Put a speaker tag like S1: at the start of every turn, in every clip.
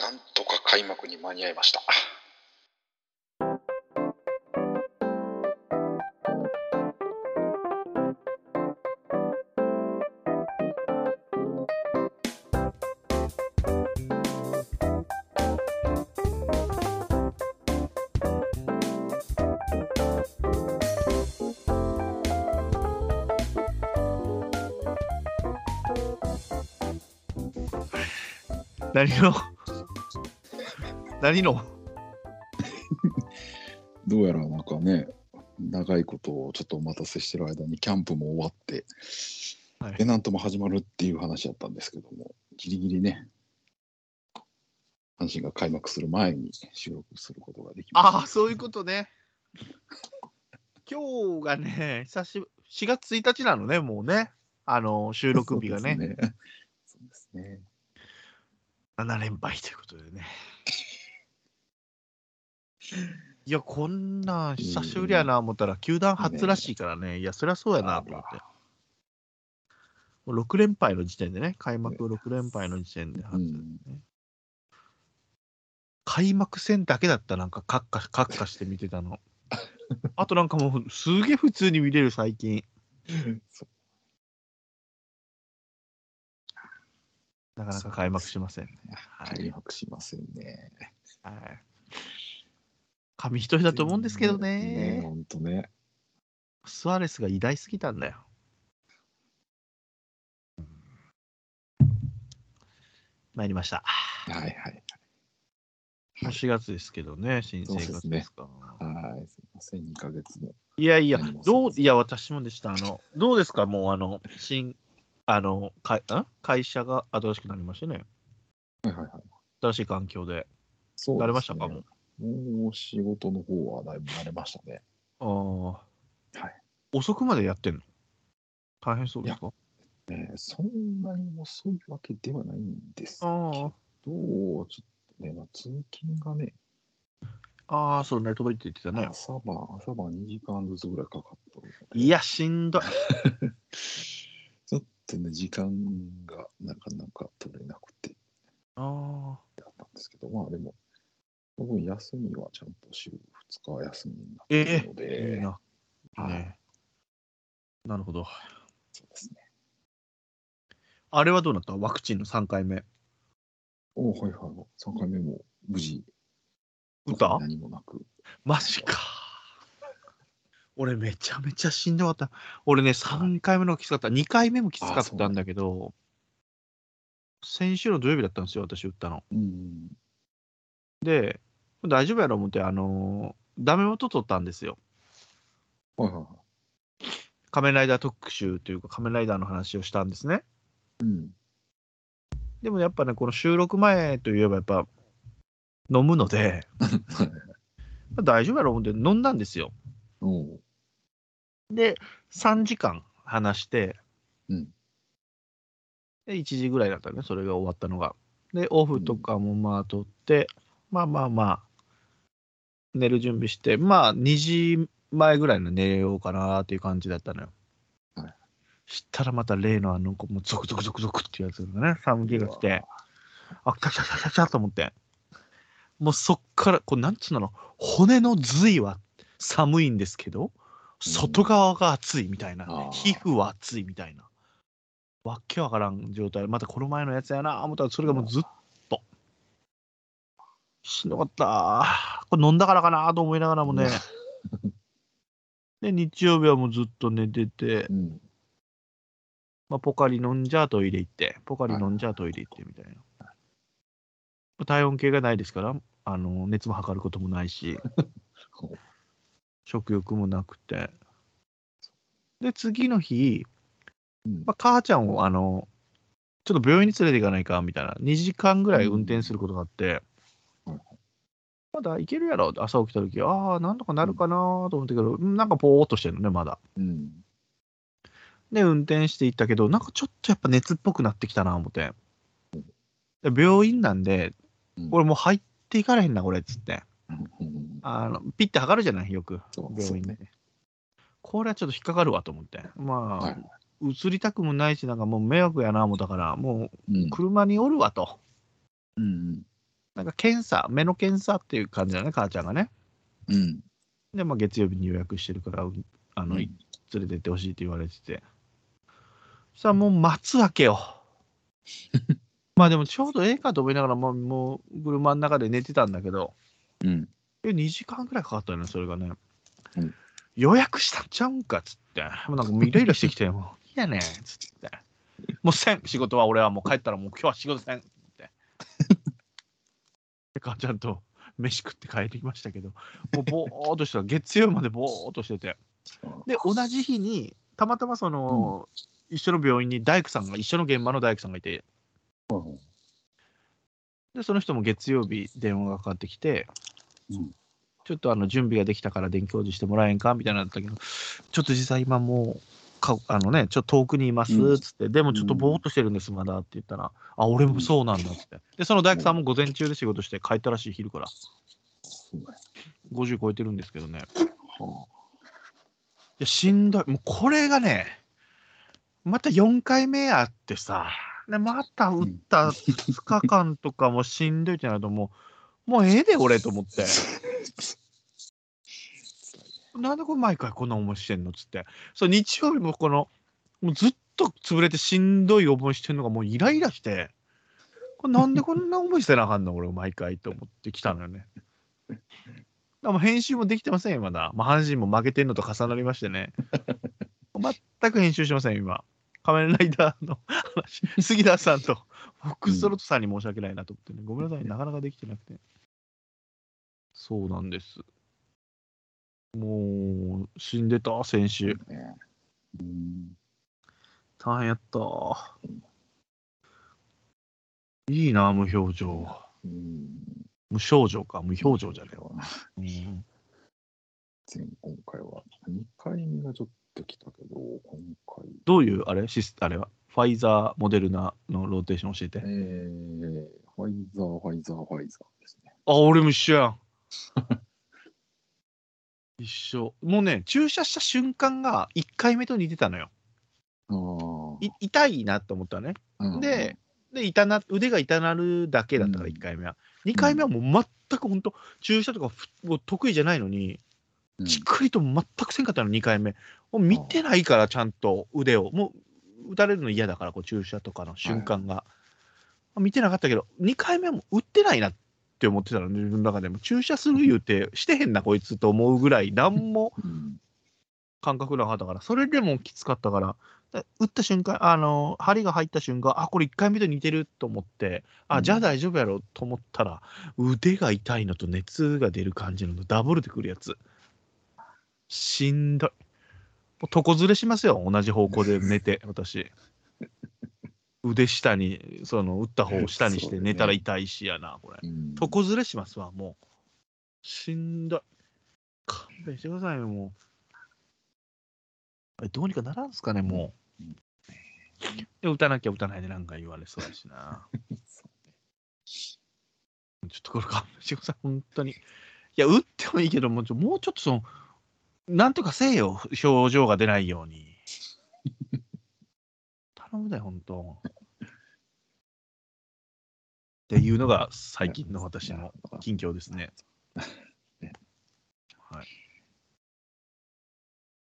S1: なんとか開幕に間に合いました。
S2: 何の何の？
S3: どうやらなんかね、長いことをちょっとお待たせしてる間にキャンプも終わって、
S2: はい
S3: ペナントも始まるっていう話だったんですけども、ギリギリね、阪神が開幕する前に収録することができました。
S2: ああ、そういうことね。今日がね、久しぶ4月1日なのね、もうね。あの、収録日がね。
S3: そうですね。すね。
S2: 7連敗ということでね。いや、こんなん久しぶりやな思ったら、球団初らしいからね、いや、そりゃそうやなと思って。もう6連敗の時点でね、開幕6連敗の時点で初、
S3: うん
S2: 開幕戦だけだった、なんか、カッカ、カッカして見てたの。あとなんかもう、すげえ普通に見れる、最近。
S3: そ
S2: なかなか開幕しませんね。はい
S3: 開幕しませんね。
S2: はい。紙一重だと思うんですけどね。
S3: 本当ね。
S2: スアレスが偉大すぎたんだよ。参りました。
S3: はいはい。
S2: 4月ですけどね、新生活ですか。
S3: はい、すいません、2ヶ月も。
S2: いやいやどう、いや、私もでした。あの、どうですか、もう、あの、新、あの、かん会社が新しくなりましてね。
S3: はいはいはい。
S2: 新しい環境で。
S3: そうね
S2: 慣れましたか、もう。
S3: もう仕事の方はだいぶ慣れましたね。
S2: ああ。
S3: はい。
S2: 遅くまでやってんの？大変そうですか？
S3: ねそんなに遅いわけではないんですけ
S2: あ
S3: ど、ちょっとね、まあ、通勤がね、
S2: あ。ああ、そうね、届いて言ってたね。
S3: 朝晩、朝晩2時間ずつぐらいかかった
S2: いや、しんどい。
S3: ちょっとね、時間がなかなか取れなくて
S2: ああ。
S3: だったんですけど、まあでも、休みはちゃんと週2日は休みになっ
S2: え
S3: てるの
S2: えいい
S3: で、
S2: な。いい
S3: はい
S2: ね。なるほど。
S3: そうですね。
S2: あれはどうなった？ワクチンの3回目。
S3: おはいはいはい。3回目も無事、
S2: 打った？
S3: 何もなく。
S2: マジか。俺めちゃめちゃしんどかった。俺ね、3回目のきつかった。2回目もきつかったんだけど、先週の土曜日だったんですよ、私打ったの。
S3: うん。
S2: で、大丈夫やろ思って、あのーダメ元取ったんですよ。
S3: はいはいはい。
S2: 仮面ライダー特集というか、仮面ライダーの話をしたんですね。
S3: うん。
S2: でもやっぱね、この収録前といえばやっぱ飲むので、大丈夫やろ思って飲んだんですよ。で、3時間話して、
S3: うん
S2: で1時ぐらいだったね、それが終わったのが。で、オフとかもまあ取って、まあまあまあ、寝る準備して、まあ2時前ぐらいの寝ようかなっていう感じだったのよ。
S3: はい
S2: したらまた例のあの、もうゾクゾクゾクゾクっていうやつがね、寒気が来て、あ、来た来た来た来た来たと思って。もうそっから、こうなんつうの、骨の髄は寒いんですけど、外側が熱いみたいな、皮膚は熱いみたいな。わっけわからん状態。またこの前のやつやな、思ったらそれがもうずっと。しんどかった。これ飲んだからかなと思いながらもね。で、日曜日はもうずっと寝てて、
S3: うん。
S2: まあ、ポカリ飲んじゃトイレ行って、ポカリ飲んじゃトイレ行ってみたいな。体温計がないですから、あの熱も測ることもないし、食欲もなくて。で、次の日、
S3: うん
S2: まあ、母ちゃんをあのちょっと病院に連れて行かないかみたいな、2時間ぐらい運転することがあって、
S3: うん
S2: まだ行けるやろ朝起きた時ああ、なんとかなるかなと思ったけど、うんなんかぽーっとしてるのね、まだ。
S3: うん。
S2: で、運転して行ったけど、なんかちょっとやっぱ熱っぽくなってきたな、思って。で病院なんで、
S3: うん
S2: これもう入っていかれへんな、これっつって。
S3: うん
S2: あのピッて測るじゃない、よく、病院で。
S3: そう
S2: これはちょっと引っかかるわと思って。まあ、
S3: はい
S2: 移りたくもないし、なんかもう迷惑やな、思ったから、も
S3: うん
S2: う車におるわと。
S3: うん。
S2: なんか検査、目の検査っていう感じだね、母ちゃんがね。
S3: うん。
S2: で、まあ、月曜日に予約してるから、あの、
S3: うん
S2: 連れてってほしいって言われてて。そしたらもう待つわけよ。まあでもちょうどええかと思いながら、もうもう車の中で寝てたんだけど、
S3: うん。
S2: え、2時間くらいかかったよね、それがね。
S3: うん
S2: 予約したんちゃうんかっつって。もうなんかもうイライラしてきて、もう、いやねんっつって。もうせん、仕事は俺はもう帰ったらもう今日は仕事せんっつって。で、母ちゃんと飯食って帰ってきましたけど、もうぼーっとした、月曜までぼーっとしてて。で、同じ日に、たまたまその、一緒の病院に大工さんが、一緒の現場の大工さんがいて、で、その人も月曜日電話がかかってきて、
S3: うん。
S2: ちょっとあの準備ができたから電気工事してもらえんかみたいなのだったけど、ちょっと実際今もう、かあのね、ちょっと遠くにいます
S3: うん
S2: っつって、でもちょっとぼーっとしてるんです、まだって言ったら、あ、俺もそうなんだって。で、その大工さんも午前中で仕事して帰ったらしい、昼から。
S3: そうだよ
S2: 50超えてるんですけどね。い
S3: は
S2: や、しんどい。もうこれがね、また4回目やってさ、でまた打った2日間とかもしんどいってなると、もう、もうええで、俺と思って。なんでこれ毎回こんな思いしてんのっつって。そう、日曜日もこの、もうずっと潰れてしんどい思いしてんのがもうイライラして、これなんでこんな思いせなあかんの俺毎回と思ってきたのよね。だからも編集もできてませんよ、まだ。まあ、阪神も負けてんのと重なりましてね。全く編集しません、今。仮面ライダーの話、杉田さんとフォックストロットさんに申し訳ないなと思ってね。ごめんなさい、なかなかできてなくて。そうなんです。もう、死んでた、先週。
S3: うん。
S2: 大変やった。いいな、無表情。
S3: うん。
S2: 無症状か、無表情じゃねえわ。
S3: わ。
S2: うん、
S3: 前今回は2回目がちょっと来たけど、今回、
S2: どういう、あれ？シスあれは？ファイザー、モデルナのローテーション教えて。
S3: えー、ファイザー、ファイザー、ファイザーですね。
S2: あ、俺も一緒やん。一緒。もうね、注射した瞬間が1回目と似てたのよ。
S3: あ
S2: い痛いなと思ったのね。
S3: あ。
S2: で、で痛な腕が痛なるだけだったから、
S3: うん
S2: 1回目は。2回目はもう全く本当、注射とかふもう得意じゃないのに、
S3: うん、
S2: じっくりと全くせんかったの、2回目。もう見てないから、ちゃんと腕を。もう打たれるの嫌だから、こう注射とかの瞬間が。見てなかったけど、2回目はもう打ってないなって思ってたの、自分の中でも。注射する言うて、してへんな、こいつと思うぐらい、なんも
S3: うん、
S2: 感覚なかったから、それでもきつかったから、で打った瞬間、あの、針が入った瞬間、あ、これ1回目と似てると思って、あ、
S3: うん
S2: じゃあ大丈夫やろと思ったら、腕が痛いのと熱が出る感じのとダブルでくるやつ。しんどい。もう床ずれしますよ、同じ方向で寝て、私。腕下に、その打った方を下にして寝たら痛いしやな、これ。
S3: うん
S2: 床ずれしますわ、もう。しんどい。勘弁してくださいよ、もう。えどうにかならんすかね、もう。で、打たなきゃ打たないでなんか言われそうやしな。ちょっとこれ勘弁してください、本当に。いや、打ってもいいけども、ちょもうちょっとその、なんとかせえよ、表情が出ないように。頼むだよ、本当。っていうのが最近の私の近況ですね。はい。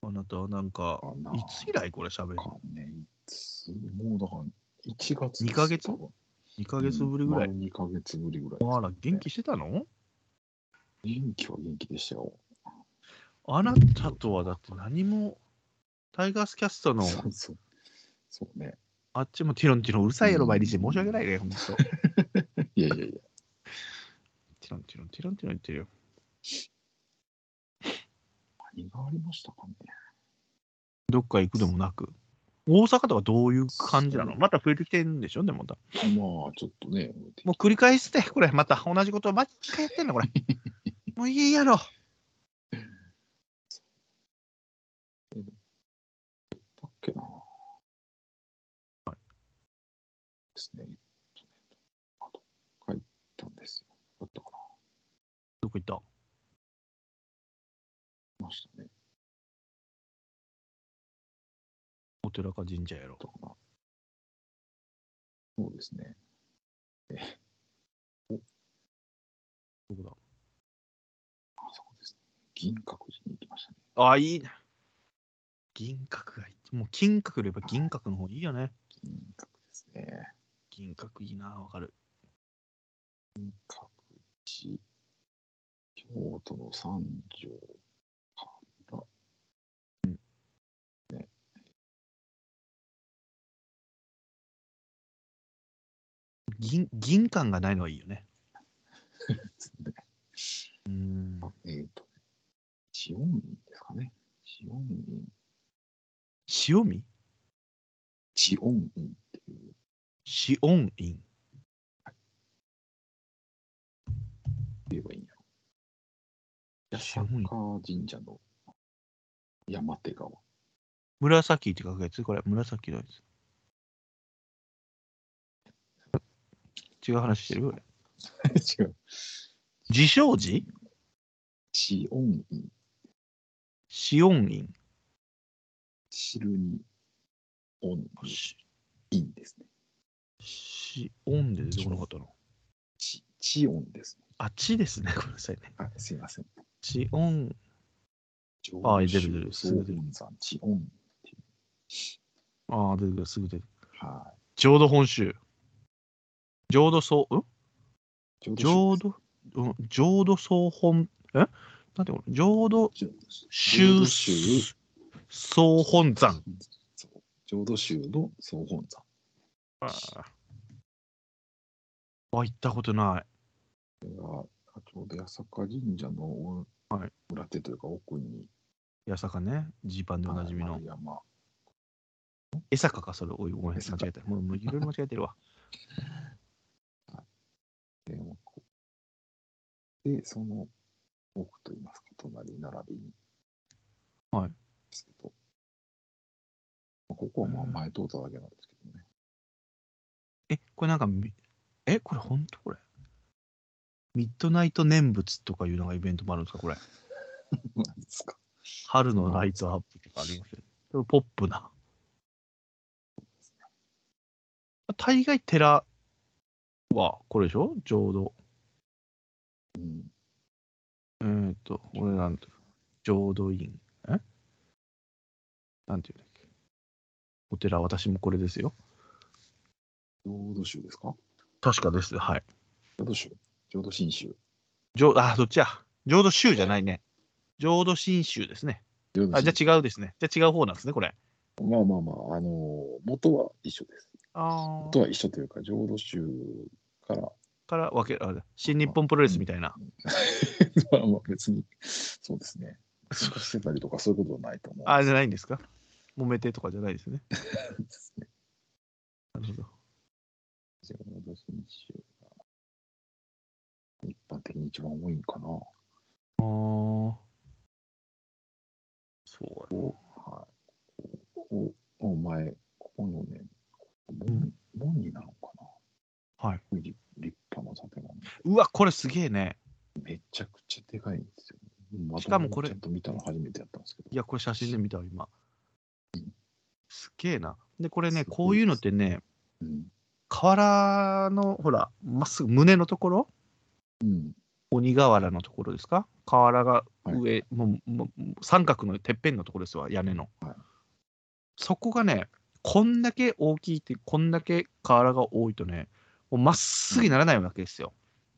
S2: あなたはなんか、
S3: い
S2: つ以来これ喋る？
S3: かね、いつ、もうだから1月
S2: 二ヶ月？
S3: 多分
S2: ?2 ヶ月ぶりぐらい
S3: ？2ヶ月ぶりぐらい。
S2: あら、元気してたの？
S3: 元気は元気でしたよ。
S2: あなたとはだって何も、タイガースキャストの
S3: そうね。
S2: あっちもティロンティロンうるさいやろ、毎日。申し訳ないね、ほんと。
S3: いやいやいや。
S2: ティロンティロン、ティロンティロン言ってるよ。
S3: 何がありましたかね。
S2: どっか行くでもなく。大阪とかどういう感じなの？また増えてきてるんでしょ？でもまた。
S3: まあ、ちょっとね。
S2: もう繰り返して、これ、また同じことを毎回やってんの、これ。もういいやろ。
S3: だっけな。
S2: どこ行った？
S3: ましたね。
S2: お寺か神社やろ。
S3: そうですね。え、おどこだ？あそこですね。銀閣寺に行きましたね。
S2: あ、いいな。銀閣がいい。もう金閣よりば銀閣の方いいよね。
S3: 銀閣ですね。
S2: 銀閣いいな、わかる。
S3: 銀閣寺。京都の三条から、
S2: 銀、銀館がないのはいいよね。
S3: ね
S2: うん。
S3: えっ、と、千音院ですかね。千音院、
S2: 塩見
S3: 千音院っていう、
S2: シオン院。
S3: 言えばいいんや八坂神社の山手川。
S2: 紫って書くやつ？これ、紫のやつ。違う話してる？
S3: 違う。
S2: 自称寺？
S3: 千音院、
S2: シオン院。
S3: 汁に音に
S2: し
S3: 院ですね。
S2: シオンで出てこなかったの。
S3: ち、ち音ですね。
S2: あっちですね。ごめんなさいね。
S3: はい、すいません。
S2: シオン。あ出る出るす
S3: 総
S2: ぐ出る
S3: 本山、ち音っていう。
S2: ああ、出てくる、すぐ出る。
S3: は
S2: 浄土本州。浄土総、ん？
S3: い。浄
S2: 浄土、うん、浄土総本、え？なんていうの？浄土
S3: 浄
S2: 宗総本山。
S3: 浄土宗の総本山。
S2: ああ、行ったことない。
S3: これがちょうど八坂神社の
S2: はい
S3: 裏手というか奥に、
S2: 八坂ね、ジーパンでおなじみの
S3: 丸。山。
S2: 江坂か、それ。おい、ごめん、間違えた。もう、もういろいろ間違えてるわ。
S3: で、こうでその奥といいますか、隣並びに。
S2: はい
S3: ですけど、まあここはまあ
S2: うん
S3: 前通っただけなんですけどね。
S2: え、これなんかみ、え、これ本当これ？ミッドナイト念仏とかいうのがイベントもあるんですか、これ？
S3: 何ですか？
S2: 春のライトアップとかありますよね。ポップな。大概寺はこれでしょ？浄土。
S3: うん。
S2: えーっと、俺なんて、浄土院。え？なんていうんだっけ？お寺、私もこれですよ。
S3: 浄土宗ですか？
S2: 確かです。はい。
S3: 浄土宗浄土真宗。
S2: 浄あ、どっちや？浄土宗じゃないね。浄土真宗ですね。あ、じ
S3: 真
S2: ゃあ違うですね。じゃあ違う方なんですね、これ。
S3: まあまあまあ、あのー元は一緒です。
S2: あ
S3: 元は一緒というか、浄土宗から、
S2: から分け、あ新日本プロレスみたいな。
S3: まあまあ別に、そうですね。してたりとかそういうことはないと思う。
S2: あ、じゃないんですか？揉めてとかじゃないですね。
S3: ですね。
S2: なるほど。
S3: 浄土真宗が一般的に一番多いんかな。
S2: ああ。そう
S3: こうはい。ここお前、ここのね、門門になのかな
S2: はい。
S3: 立立派な建物。
S2: うわ、これすげえね。
S3: めちゃくちゃでかいんですよ。ま
S2: しかもこれ
S3: ちゃんと見たの初めてやったんですけど。
S2: いや、これ写真で見たわ、今
S3: うん。
S2: すげえな。で、これね、こういうのってね、
S3: うん。
S2: 河原の、ほら、まっすぐ胸のところ
S3: うん。
S2: 鬼瓦のところですか？河原が
S3: はい
S2: 上、もうもう三角のてっぺんのところですわ、屋根の。
S3: はい
S2: そこがね、こんだけ大きいって、こんだけ河原が多いとね、もうまっすぐにならないわけですよ。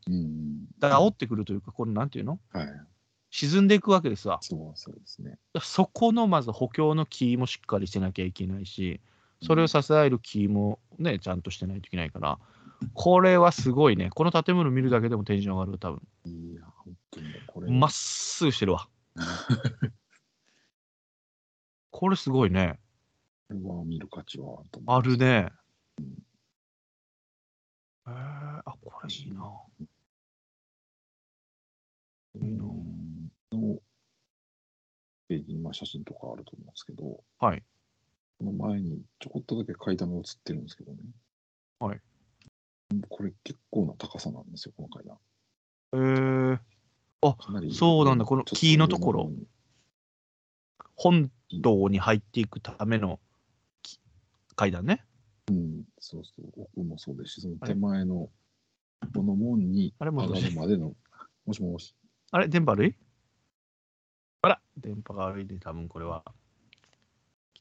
S3: うん。
S2: だから煽ってくるというか、このなんていうの？
S3: はい。
S2: 沈んでいくわけですわ。
S3: そうそうですね。
S2: そこのまず補強の木もしっかりしてなきゃいけないし、それを支える木もね、ちゃんとしてないといけないから、これはすごいね。この建物見るだけでもテンション上がる、多分。
S3: いや、本当にねこれ。
S2: まっすぐしてるわ。これすごいね。
S3: これは見る価値はあると思
S2: あ
S3: います
S2: るね。えー、あ、これいいな。いいな。
S3: のページ写真とかあると思うんですけど、
S2: はい。
S3: この前にちょこっとだけ階段が写ってるんですけどね。
S2: はい。
S3: これ結構な高さなんですよ、この階段。
S2: えー、
S3: かなり
S2: そうなんだこの木のところ本堂に入っていくためのき階段ね。
S3: うん、そうそう、奥もそうですし、その手前のこの門に上がるまでの、もしもし、
S2: あれ？電波悪い？電波が悪いんで、多分これは。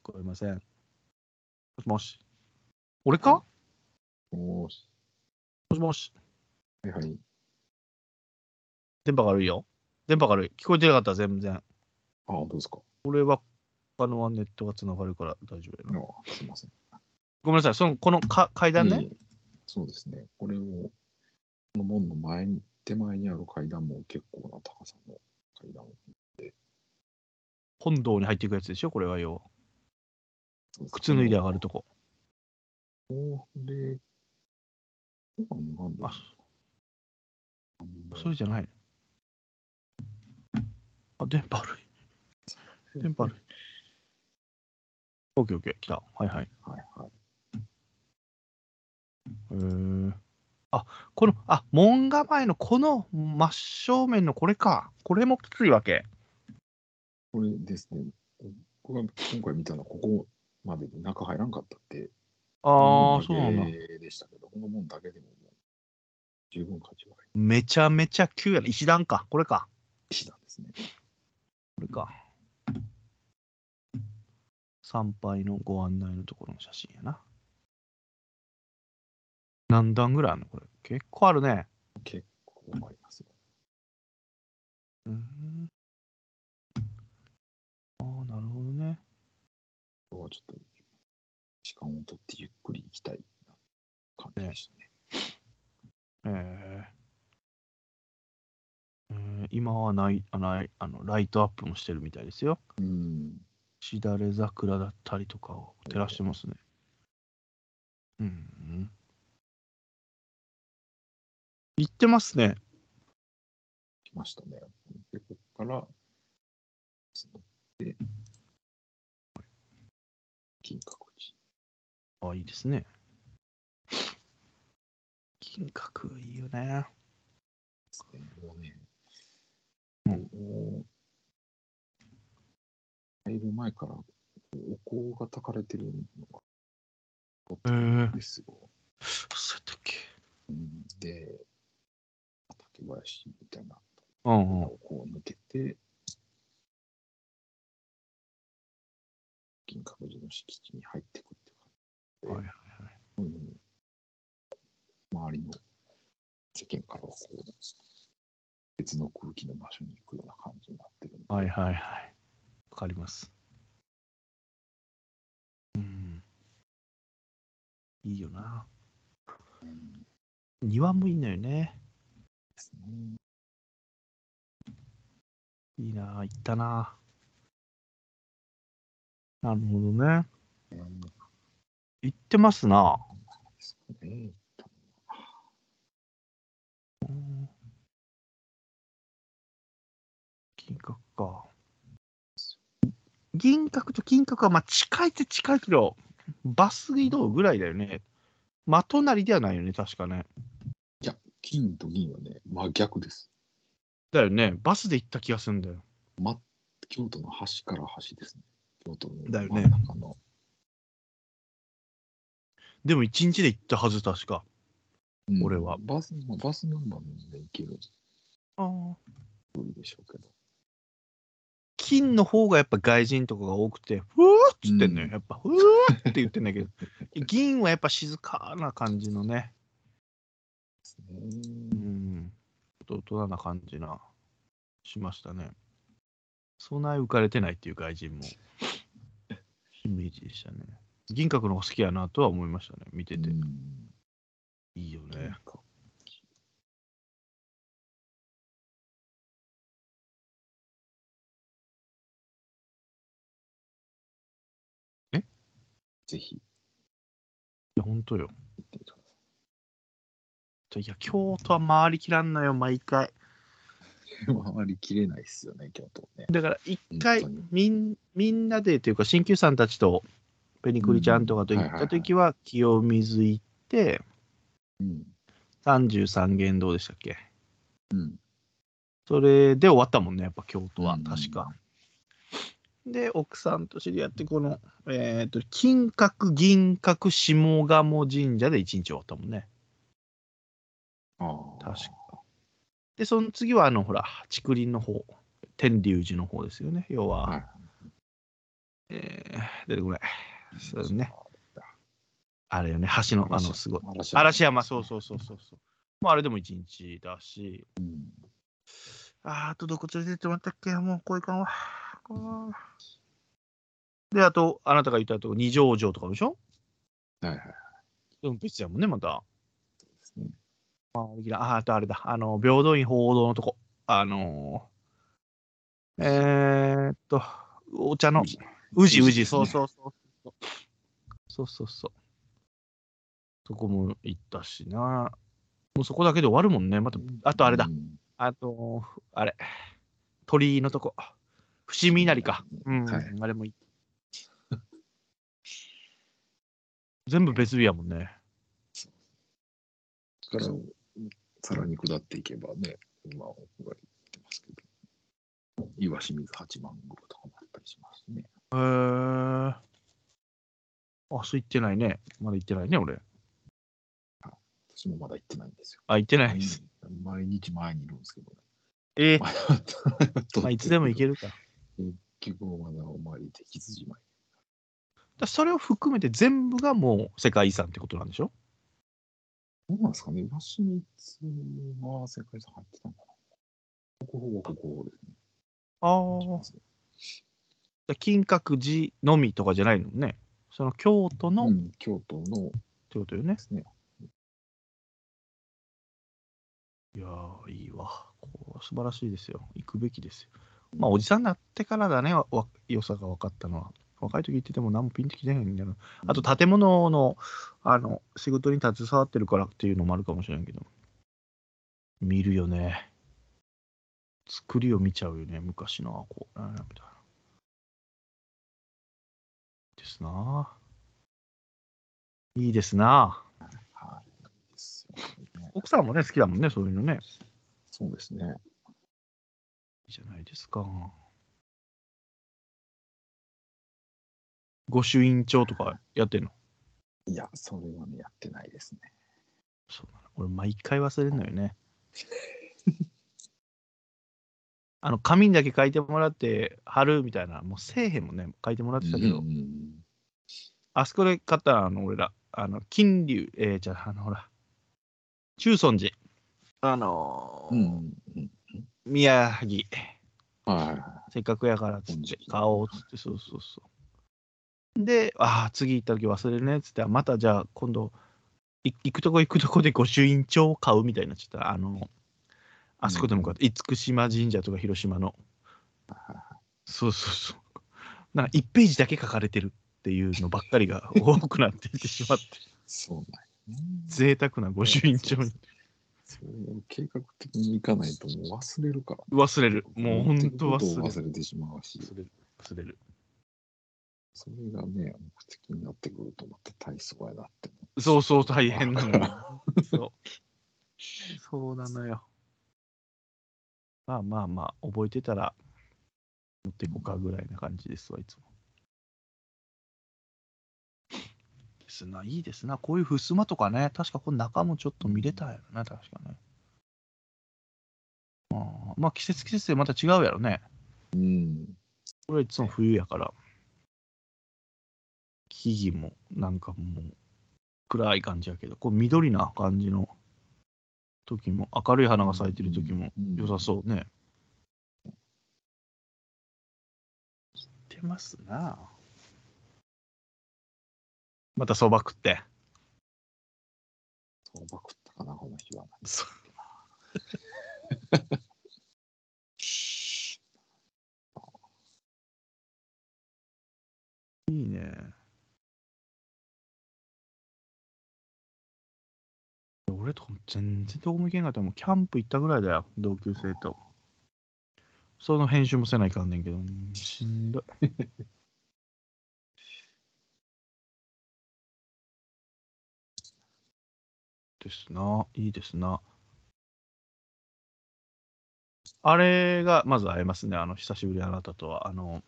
S2: 聞こえません。もしもし。俺か？
S3: おーし
S2: もしもし。
S3: はいはい。
S2: 電波が悪いよ。電波が悪い。聞こえてなかった、全然。
S3: あ、本当ですか？
S2: 俺は、他のはネットがつながるから大丈夫やな。
S3: あすいません。
S2: ごめんなさい、その、このか階段ね？
S3: そうですね。これを、この門の前に、手前にある階段も結構な高さの階段を。
S2: 本堂に入っていくやつでしょ、これはよ。靴脱いで上がるとこ。
S3: これ、なんだ
S2: あ、それじゃない。あ、電波悪い。電波悪い。オッケーオッケー、来た。はいはい。
S3: はいはい。
S2: へーあ、この、あ、門構えのこの真正面のこれか。これもきついわけ。
S3: これですね。僕が今回見たのはここまでで中入らんかったって。
S2: ああ、そうなんだ。
S3: でしたけど、この門だけでももう十分価値はある
S2: めちゃめちゃ急やな。石段か。これか。
S3: 石なんですね。
S2: これか。参拝のご案内のところの写真やな。何段ぐらいあるの？これ。結構あるね。
S3: 結構ありますよ。
S2: うーん。ああ、なるほどね。
S3: 今日はちょっと時間をとってゆっくり行きたいな感じでしたね。
S2: えーえー今はないあないあのライトアップもしてるみたいですよ。
S3: うん。
S2: しだれ桜だったりとかを照らしてますね。うん。行ってますね。
S3: 来ましたね。で、ここから、で、金閣寺。
S2: あ、いいですね。金閣いいよね。
S3: もうね、
S2: うん
S3: もう、入る前から、お香が焚かれてるのが、
S2: へえ
S3: ですよ。
S2: そうやったっけ？
S3: うんで、竹林みたいな、
S2: うんうん。
S3: をこう抜けて、金閣寺の敷地に入ってくっていう
S2: はいはい
S3: 感じで、うん周りの世間からはこう、別の空気の場所に行くような感じになってるんで、
S2: はいはいはい。わかります。うん。いいよな。
S3: うん
S2: 庭もいいんだよね。
S3: ですね。
S2: いいな、行ったな。なるほどね。
S3: うん
S2: 行ってますな。金閣か。銀閣と金閣はまあ近いって近いけど、バス移動ぐらいだよね。真隣ではないよね、確かね。
S3: いや、金と銀はね、真逆です。
S2: だよね。バスで行った気がするんだよ。
S3: ま、京都の端から端ですね。京都の
S2: だよね。でも一日で行ったはず、確か。
S3: うん
S2: 俺は
S3: バス、まあ、バスナンバーで行ける
S2: ああ。
S3: 距離でしょうけど。
S2: 金の方がやっぱ外人とかが多くて、ふーっつってんのよ。
S3: うん
S2: やっぱ、ふーって言ってんだけど、銀はやっぱ静かな感じのね。うん、大人な感じな、しましたね。備え浮かれてないっていう外人も、イメージでしたね。銀閣の方が好きやなとは思いましたね、見てて。
S3: うん
S2: いいよね。
S3: ぜひ
S2: いや、ほんとよ。
S3: 行ってみてくださ
S2: いや、京都は回りきらんのよ、毎回。
S3: い。回りきれないですよね、京都ね。
S2: だから一回みんみんなでというか鍼灸さんたちとペニクリちゃんとかと行った時は清水行って
S3: うん。
S2: 33軒堂でしたっけ？
S3: うん。
S2: それで終わったもんねやっぱ京都は
S3: うん
S2: 確か。で奥さんと知り合ってこの、えー、と金閣銀閣下鴨神社で一日終わったもんね。
S3: ああ。
S2: 確かでその次はあのほら竹林の方天龍寺の方ですよね。要は、
S3: はい
S2: えー出てこない。そうね。あれよね、橋の、あの、すごい。
S3: 嵐
S2: 嵐山、そうそうそうそうそう。もうあれでも一日だし、
S3: うん
S2: あーあとどこ連れてってもらったっけ？もうこういかんわ。あーで、あと、あなたが言ったとこ、二条城とかでしょ？
S3: はいはい。
S2: でも別やもんね、また。あ、あとあれだ。あの、平等院報道のとこ。あのー、えー、っと、お茶の、宇治、宇治、そうそうそう。そうそうそう。そこも行ったしな。もうそこだけで終わるもんね。また、あとあれだ
S3: う。ん
S2: あと、あれ。鳥居のとこ。伏見稲荷か。うん、
S3: はい
S2: あれもいい。全部別日やもんね。
S3: から、さらに下っていけばね、今、僕が言ってますけど、岩清水八幡宮とかもあったりしますね。
S2: へー。あ、そう行ってないね。まだ行ってないね、俺。
S3: 私もまだ行ってないんですよ。
S2: あ、行ってないです。
S3: 毎日前にいるんですけどね。
S2: えー、
S3: ま
S2: まあ、いつでも行け
S3: る。
S2: るか。
S3: 結局まだお参りできずじまい。
S2: だそれを含めて全部がもう世界遺産ってことなんでしょ？
S3: どうなんですかね？岩清水は世界遺産入ってたのかな？ここほぼここですね。
S2: ああ。金閣寺のみとかじゃないのね？その京都の、っ
S3: うん、京都の
S2: てことよね？
S3: で。すね。
S2: いやー、いいわ。こう素晴らしいですよ。行くべきですよ。まあ、おじさんになってからだね、わわ良さが分かったのは。若い時言ってても何もピンときてへんんだよな。あと、建物の、あの、仕事に携わってるからっていうのもあるかもしれんけど。見るよね。作りを見ちゃうよね、昔の、あこう、なんやみたいな。ですな。いいですな。
S3: はい。ですよね
S2: 奥さんもね、好きだもんね、そういうのね。
S3: そうですね。
S2: いいじゃないですか。御朱印帳とかやってんの？
S3: いや、それはね、やってないですね。
S2: そうなの俺、毎回忘れるのよね。あの、紙にだけ書いてもらって、貼るみたいな、もうせえへんもんね。書いてもらってたけど、
S3: うん
S2: あそこで買ったあの、俺ら、あの、金龍、えー、じゃあ、あの、ほら、中尊寺。あのー
S3: うん。うん。
S2: 宮城、
S3: はい
S2: せっかくやからっつって、買おうっつって、そうそうそう。で、ああ、次行った時忘れるねっつって、またじゃあ今度、い行くとこ行くとこで御朱印帳を買うみたいになっちゃった。あの、あそこでもこうやって、厳島神社とか広島の。そうそうそう。なんか1ページだけ書かれてるっていうのばっかりが多くなっていってしまって、
S3: い。そうなんやね。
S2: 贅沢な御朱印帳に
S3: それを計画的に行かないともう忘れるから。
S2: 忘れる。もう本当
S3: 忘
S2: 忘れる。
S3: 忘れてしまうし、
S2: 忘れる。忘れる。
S3: それがね、目的になってくるとまた大層やなって思う。
S2: そうそう、大変なのよ。そう。そうなのよ。まあまあまあ、覚えてたら持っていこうかぐらいな感じですわ、いつも。ですな、いいですな。こういう襖とかね、確かこの中もちょっと見れたやろな、確かね。あーまあ季節季節でまた違うやろね。
S3: うん。
S2: これはいつも冬やから。木々もなんかもう暗い感じやけど、こう緑な感じの時も、明るい花が咲いてる時も
S3: うん
S2: 良さそうね。知ってますな。またそば食って。
S3: そうば食ったかな、この日は。
S2: そ いいね。俺とかも全然どこも行けんかったもうキャンプ行ったぐらいだよ、同級生と。その編集もせないかんねんけど、うんしんどい。ですな、いいですな。あれがまず会えますね、あの久しぶりあなたとは。あの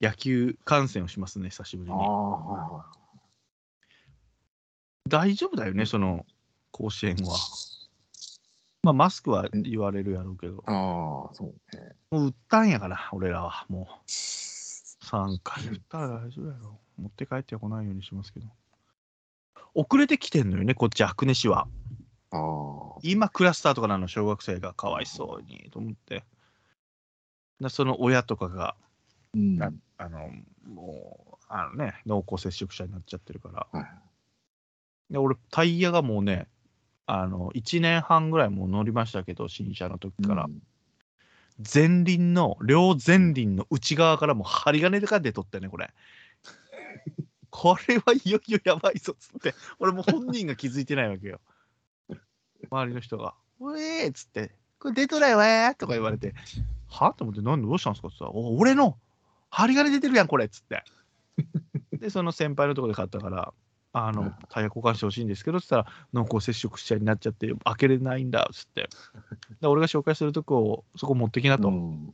S2: 野球観戦をしますね、久しぶりに。
S3: はいは
S2: 大丈夫だよね、その甲子園は。まあ、マスクは言われるやろうけど、
S3: ああ、そうね。
S2: もう売ったんやから、俺らは。もう、3回売ったら大丈夫やろ。持って帰っては来ないようにしますけど。遅れてきてんのよね、こっち、アクネ市は。
S3: ああ、
S2: 今、クラスターとかなの、小学生がかわいそうにと思って。でその親とかが、
S3: うん。
S2: なあの、もう、あのね、濃厚接触者になっちゃってるから。
S3: はい
S2: で、俺、タイヤがもうね、あの、1年半ぐらいもう乗りましたけど、新車の時から。
S3: うん
S2: 前輪の、両前輪の内側からもう針金が出とってね、これ。これはいよいよやばいぞっつって、俺もう本人が気づいてないわけよ。周りの人が、うえーっつって、これ出とないわーとか言われて、は？と思って、なんでどうしたんですか？って言ったら、お俺の針金出てるやん、これっつって。で、その先輩のところで買ったから、あの、タイヤ交換してほしいんですけどって言ったら、濃厚接触者になっちゃって、開けれないんだっつって。で俺が紹介するとこを、そこ持ってきなと。
S3: うん。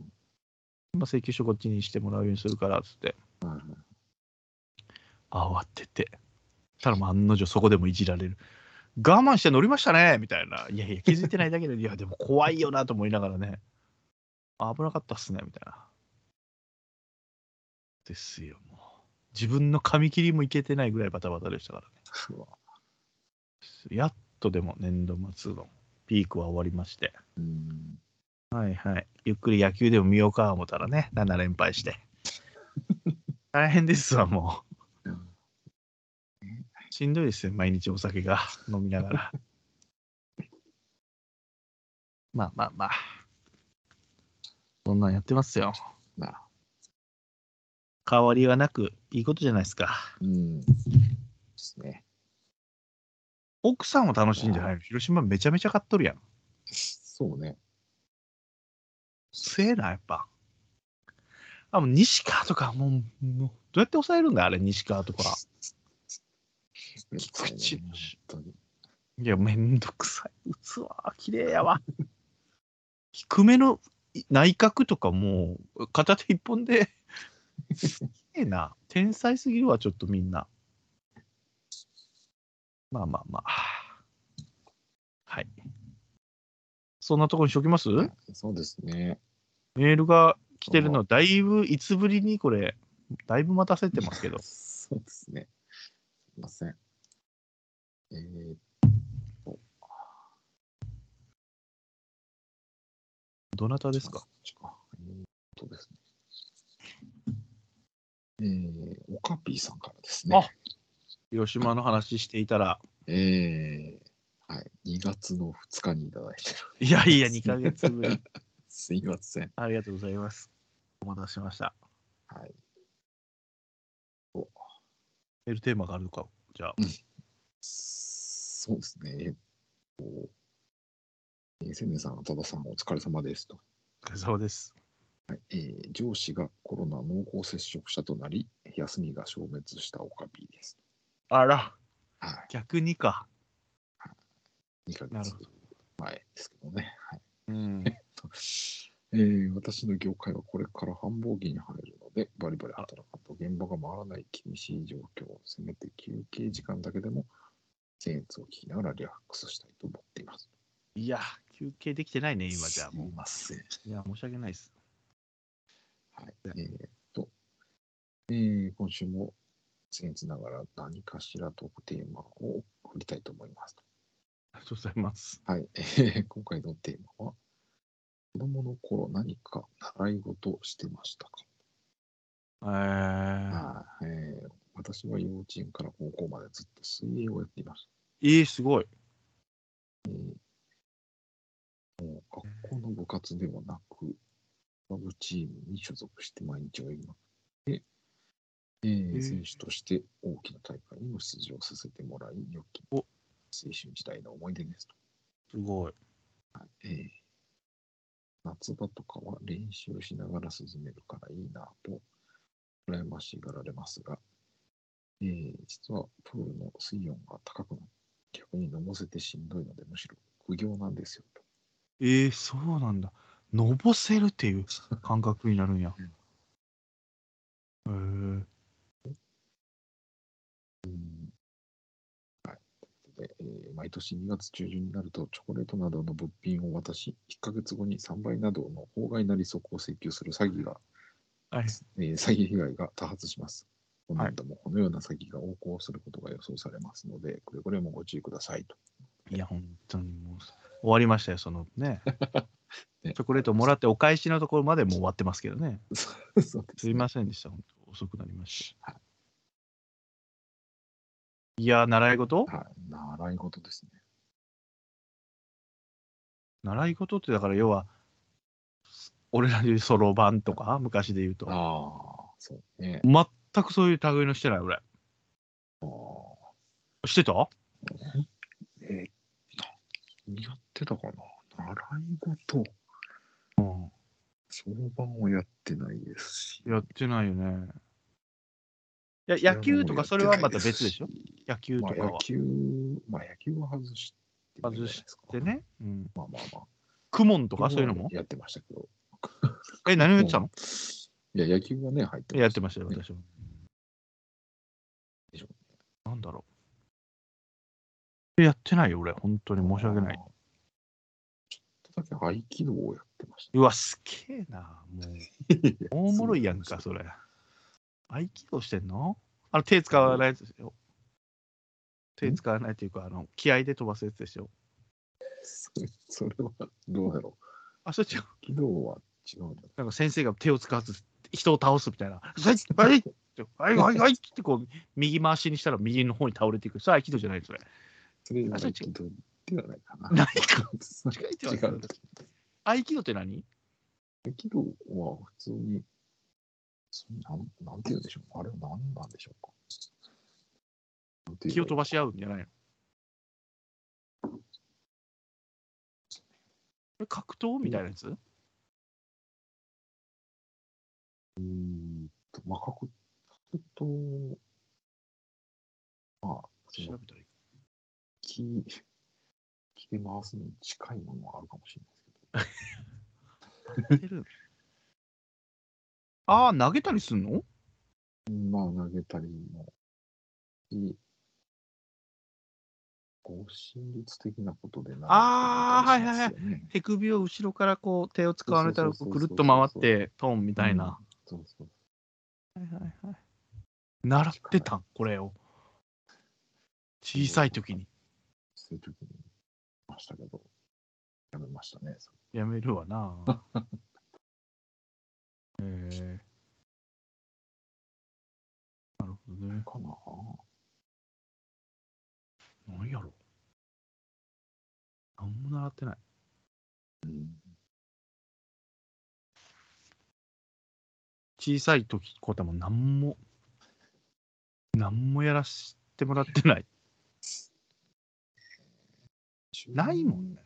S2: まあ、請求書こっちにしてもらうようにするからっつって。
S3: はい
S2: 慌てて。たら案の定そこでもいじられる。我慢して乗りましたねみたいな。いやいや気づいてないだけでいやでも怖いよなと思いながらね。危なかったっすねみたいな。ですよもう自分の髪切りもいけてないぐらいバタバタでしたからねやっとでも年度末のピークは終わりまして
S3: うん
S2: はいはい。ゆっくり野球でも見ようか思ったらね、7連敗して。大変ですわ、もう。しんどいですよ、毎日お酒が飲みながら。まあまあまあ。そんなんやってますよ。変わりはなく、いいことじゃないですか。
S3: うん。ですね。
S2: 奥さんは楽しいんじゃないの広島めちゃめちゃ買っとるやん。
S3: そうね。
S2: すえな、やっぱ。あ、もう西川とか、もう、もうどうやって抑えるんだ？あれ、西川とか。菊池
S3: 本当に。
S2: いや、めんどくさい。器、綺麗やわ。低めのい内角とかもう、片手一本で、すげえな。天才すぎるわ、ちょっとみんな。まあまあまあ。はい。そんなところにしときます？
S3: そうですね。
S2: メールが来てるの、だいぶ、いつぶりにこれ、だいぶ待たせてますけど。
S3: そうですね。すいません。えーっと。
S2: どなたですか？
S3: えーっとですね。えー、オカピーさんからですね。
S2: あ広島の話していたら、
S3: えー、はい。2月の2日にいただいてる。
S2: いやいや、2ヶ月ぶり。
S3: すいません。
S2: ありがとうございます。お待たせしました。
S3: はい。
S2: メールテーマがあるのか、じゃあ。
S3: そうですね。えっと、えー、千年さん、多田さん、お疲れ様ですと。
S2: お疲れ様です。
S3: はいえー上司がコロナ濃厚接触者となり、休みが消滅したオカピーです。
S2: あら、
S3: は
S2: 逆にか。
S3: い。2ヶ月
S2: なるほど
S3: 前ですけどね。はい
S2: うん。
S3: えー私の業界はこれから繁忙期に入るので、バリバリ働かんと現場が回らない厳しい状況をせめて休憩時間だけでも、僭越を聞きながらリラックスしたいと思っています。
S2: いや、休憩できてないね、今じゃあも
S3: すいません。
S2: う。いや、申し訳ないです。
S3: はい。えーっと、えー今週も僭越ながら何かしらトークテーマを振りたいと思います。
S2: ありがとうございます。
S3: はい。えー今回のテーマは、子供の頃何か習い事してましたか、
S2: えー、
S3: はいえー私は幼稚園から高校までずっと水泳をやっていました。
S2: えー、すごい。
S3: もう学校の部活ではなく、クラブチームに所属して毎日泳ぎまくって、えー
S2: ー
S3: 選手として大きな大会にも出場させてもらい、良き
S2: お
S3: 青春時代の思い出ですと。
S2: すごい。
S3: はいえー夏場とかは練習しながら進めるからいいなと、羨ましがられますが、えー実はプールの水温が高くなって、逆に飲ませてしんどいので、むしろ苦行なんですよと。
S2: えー、そうなんだ。のぼせるっていう 感覚になるんや。えー、
S3: えー毎年2月中旬になると、チョコレートなどの物品を渡し、1ヶ月後に3倍などの法外な利息を請求する詐欺が、
S2: はい。
S3: えー詐欺被害が多発します。今
S2: はい
S3: 年度もこのような詐欺が横行することが予想されますので、くれぐれもご注意くださいと。
S2: いや、本当にもう、終わりましたよ、そのね。
S3: ね
S2: チョコレートもらってお返しのところまでもう終わってますけどね。
S3: そうです
S2: すいませんでした、本当遅くなりました。いや、習い事？
S3: はい、習い事ですね。
S2: 習い事ってだから要は、俺らで言うそろばんとか、昔で言うと。
S3: ああ、そうね。
S2: 全くそういう類のしてない、俺。
S3: ああ
S2: してた？
S3: えー何やってたかな？習い事、
S2: うん。
S3: そろばんをやってないですし。
S2: やってないよね。いや、野球とかそれはまた別でしょ？野球と
S3: まあ、
S2: かは
S3: 野。球、まあ野球は外してもいいんじゃないですか
S2: で。ね？うん。
S3: まあまあまあ。
S2: クモンとかそういうのも？
S3: やってましたけど。
S2: え、何をやってたの？
S3: いや、野球はね、入って
S2: やってましたよ、
S3: ね
S2: 私も。
S3: でしょ
S2: なんだろう。やってないよ、俺。本当に申し訳ない。。
S3: ちょっとだけ合気道をやってまし
S2: うわ、すげえな。もう、
S3: た。
S2: 大もろいやんか、それ。合気道してんの？あの、手使わないやつですよ。手使わないというか、あの、気合で飛ばすやつですよ。
S3: そそれはどうだろ
S2: あ、それ違う。
S3: う。軌道は違うんだ。
S2: なんか先生が手を使わず人を倒すみたいな。はい、はい、はい、はい、はいってこう、右回しにしたら右の方に倒れていく。それ合気道じゃないそれ。
S3: それは
S2: あそれ
S3: 合気道ではないかな。
S2: ないか。
S3: 違
S2: 違う違う
S3: う。
S2: 合気道って何？
S3: 合気道は普通に、そなんなんて言うんでしょう。あれは何なんでしょうか。
S2: 気を飛ばし合うんじゃないの？格闘みたいなやつ？
S3: うーんと、まあ、格格闘、まあ、
S2: 調べたらいい。
S3: 気、気で回すのに近いものはあるかもしれないですけど。
S2: ああ、投げたりすんの？
S3: まあ、投げたりもし、こう、心率的なことでな
S2: あーはいはいはい
S3: い。
S2: 手首を後ろからこう手を使われたらぐるっと回ってトンみたいな。
S3: そうそう。
S2: はいはいはい。習ってたん？これを。小さい時に。
S3: そういう時にいましたけど、やめましたね。そ
S2: やめるわな。えー、なるほどね
S3: れ。かな。
S2: 何やろ何も習ってない。
S3: うん。
S2: 小さい時こうたも何も、何もやらせてもらってない。ないもんね。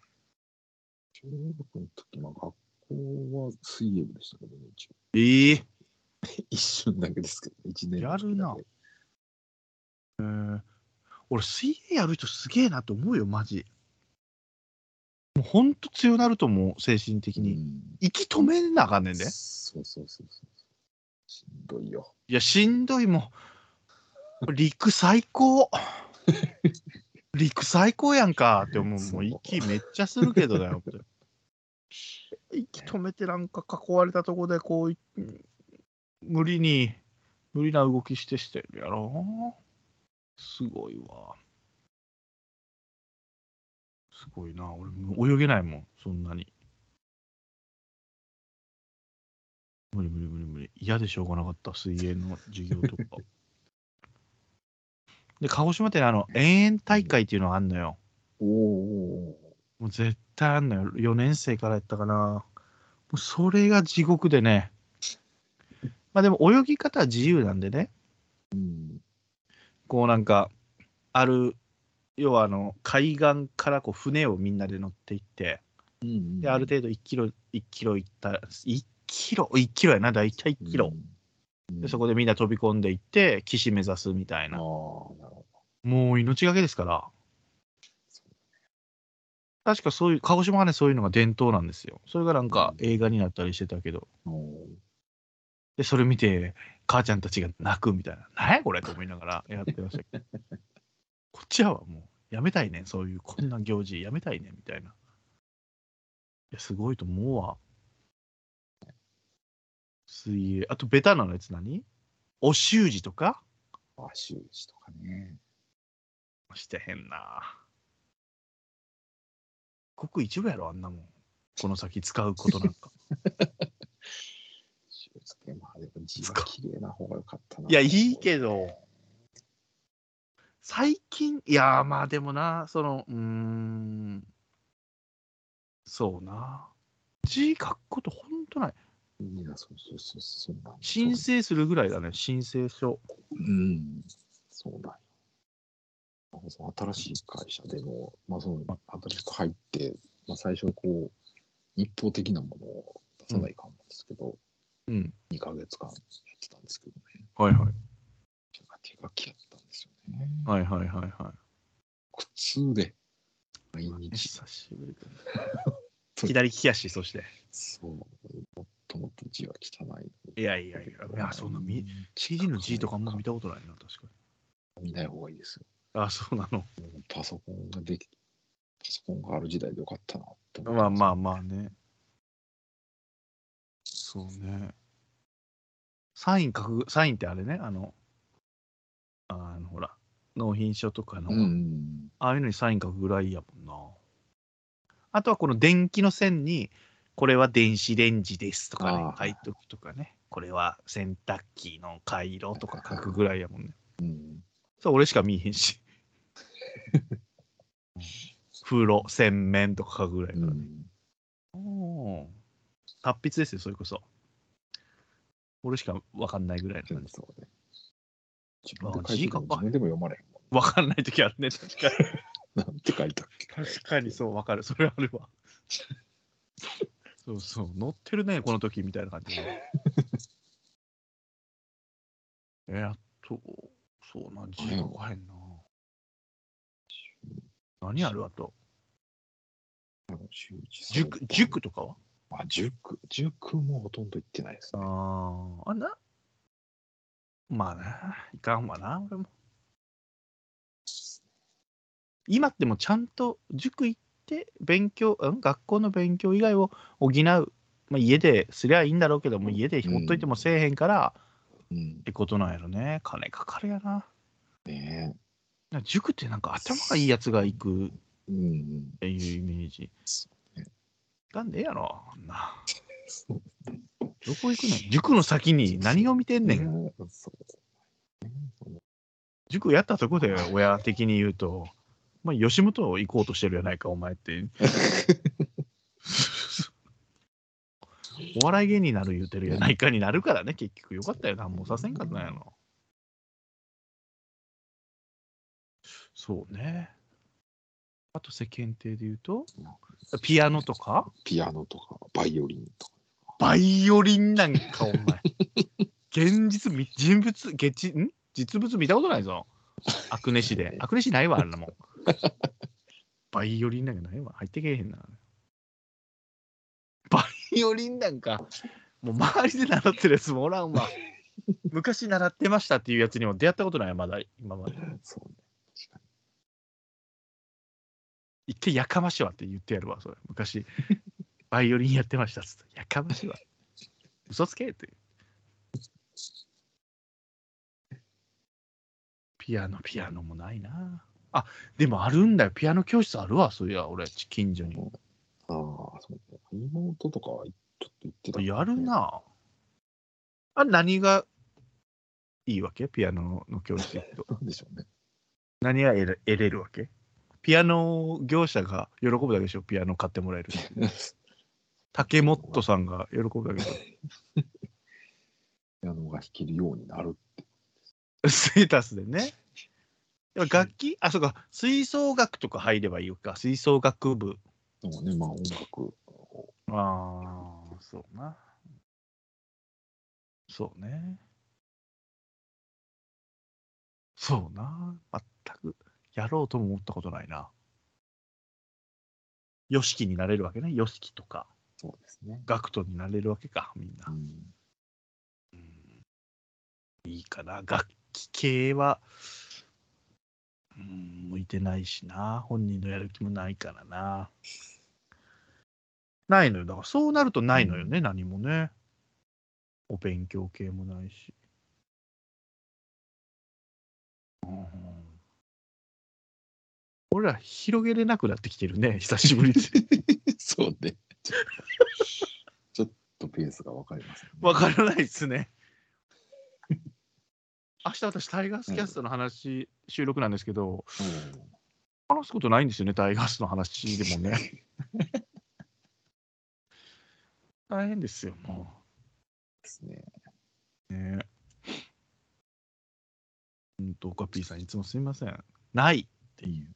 S3: 中学の時、まあ、学校は水泳部でしたけどね、一応。
S2: ええ
S3: 一瞬だけですけど、一年
S2: やるなえー俺、水泳やる人すげえなと思うよ、マジ。もうほんと強なると思う、精神的に。
S3: うん
S2: 息止めなあかんねんで。
S3: そうそうそうそう。しんどいよ。
S2: いや、しんどいもん。陸最高。陸最高やんか って思う。もう息めっちゃするけどだよって。息止めてなんか囲われたとこでこうい、無理に、無理な動きしてしてるやろ。すごいわ。すごいな。俺、泳げないもん、そんなに。無理無理無理無理。嫌でしょうがなかった、水泳の授業とか。で、鹿児島ってねあの、遠泳大会っていうのがあんのよ。
S3: おお
S2: もう絶対あんのよ。4年生からやったかな。もうそれが地獄でね。まあでも泳ぎ方は自由なんでね。
S3: うん。
S2: こうなんか、ある、要はあの、海岸からこう船をみんなで乗っていって、
S3: うん。
S2: で、ある程度1キロ、1キロ行ったら、1キロ、1キロやな、大体1キロ。
S3: うん。
S2: で、そこでみんな飛び込んでいって、岸目指すみたいな。もう命がけですから。確かそういう、鹿児島はね、そういうのが伝統なんですよ。それがなんか映画になったりしてたけど、で、それ見て、母ちゃんたちが泣くみたいな、なんやこれと思いながらやってましたけど、こっちはもうやめたいねん、そういう、こんな行事やめたいねんみたいな。いや、すごいと思うわ。水泳。あと、ベタなのやつ何？お習字とか？
S3: あ、習字とかね。
S2: してへんな。ごく一部やろ、あんなもん。この先使うことなんか。
S3: 習字ね。まあ、でも字は綺麗な方が良かったな。
S2: いや、いいけど、最近、いや、まあでもな、その、うーん、そうな。字書くことほんとない。
S3: いや、そうそうそう、そうな
S2: 申請するぐらいだね、申請書。
S3: うん、そうなんよ。その新しい会社でも、まあ、その新しく入って、まあ、最初こう、一方的なものを出さないかんなんですけど、
S2: うん。
S3: 2ヶ月間やってたんですけどね、
S2: はいはい。
S3: 手書きやったんですよね。
S2: はいはいはいは
S3: 苦痛で、毎
S2: い。
S3: 日、
S2: 久しぶりだね 左利きやし、そして。
S3: そう、もっともっと字は汚い。
S2: いやいやいや、いや、そんなみ、CG の字とかあんま見たことないな、確か
S3: 見ない方がいいですよ。
S2: に。あ、そうなの。
S3: パソコンができ、パソコンがある時代でよかったなって思
S2: まあまあ
S3: あ。
S2: まあね。そうね。サイン書く、サインってあれね、あの、あの、ほら、納品書とかの、
S3: うん。
S2: ああいうのにサイン書くぐらいやもんな。あとはこの電気の線に、これは電子レンジですとかね書いとくとかね、これは洗濯機の回路とか書くぐらいやもんね。
S3: うん。
S2: そう、俺しか見えへんし。風呂、洗面とか書くぐらいからね。
S3: うん。
S2: おー達筆ですよ、それこそ。俺しか分かんないぐらいの感じ。
S3: そうね。自分で
S2: あ
S3: 書いもでも読まれへんもん。
S2: 分かんない時あるね、確かに。
S3: なんて書いたっけ
S2: 確かにそう、分かる。それあるわ。そうそう、乗ってるね、この時みたいな感じで。え、あと、そうな、字書かへんな。何あるあと。塾、塾とかは？
S3: あ、塾。塾もほとんど行ってないです
S2: あ
S3: ね。
S2: あ、あな？まあな、いかんわな、俺も。今ってもうちゃんと塾行って勉強、うん、学校の勉強以外を補う。まあ、家ですりゃいいんだろうけども、家でほっといてもせえへんから、
S3: うん
S2: っ。てことなんやろね。金かかるやな。
S3: ね
S2: なんか塾ってなんか頭がいいやつが行くっ。ていうイメージ。なんでやろ、な。どこ行くねん。塾の先に何を見てんねん。塾やったとこで親的に言うと、まあ、吉本行こうとしてるやないか、お前って。お笑い芸人になる言うてるやないかになるからね、結局。よかったよな、もうさせんかったんやろ。そうね。あと世間体で言うと、ピアノとか？
S3: ピアノとか、バイオリンとか。
S2: バイオリンなんか、お前。現実み、人物、月ん？実物見たことないぞ。アクネシで。アクネシないわ、あんなもん。バイオリンなんかないわ。入ってけえへんな。バイオリンなんか、もう周りで習ってるやつもおらんわ。昔習ってましたっていうやつにも出会ったことない、まだ、今まで。
S3: そうね。
S2: 一回やかましいわって言ってやるわ、それ。昔、バイオリンやってましたっつって。やかましいわ。嘘つけって。ピアノ、ピアノもないな。あ、でもあるんだよ。ピアノ教室あるわ、そういや、俺、近所に。
S3: に。ああ、そうね。妹とかはちょっと行ってた、
S2: やる。な。あれ、何がいいわけ？ピアノの教室行くと。
S3: なんでしょうね。
S2: 何が得れ得れるわけ？ピアノ業者が喜ぶだけでしょ、ピアノ買ってもらえる。竹本さんが喜ぶだけでしょ？
S3: ピアノが弾けるようになるって。
S2: ステータスでね。楽器？あ、そうか、吹奏楽とか入ればいいのか、吹奏楽部。
S3: のがね、まあ音楽を
S2: ああ、そうな。そうね。そうな。全くやろうとも思ったことないな。ヨシキになれるわけね。ヨシキとか、
S3: そうですね。
S2: ガクトになれるわけか、みんな
S3: う。ん。
S2: うんいいかな。楽器系は、ううん、向いてないしな。本人のやる気もないからな。ないのよ。だからそうなるとないのよね、何もね。お勉強系もないし。うん俺ら広げれなくなってきてるね、久しぶりに。
S3: そうね。ちょっとペースが分かります、ね。
S2: わからないですね。明日私、タイガースキャストの話、収録なんですけど、
S3: うん
S2: 話すことないんですよね、タイガースの話でもね。大変ですよ、も
S3: ですね。
S2: う。ねうんと、オカピーさん、いつもすみません。ないっていう。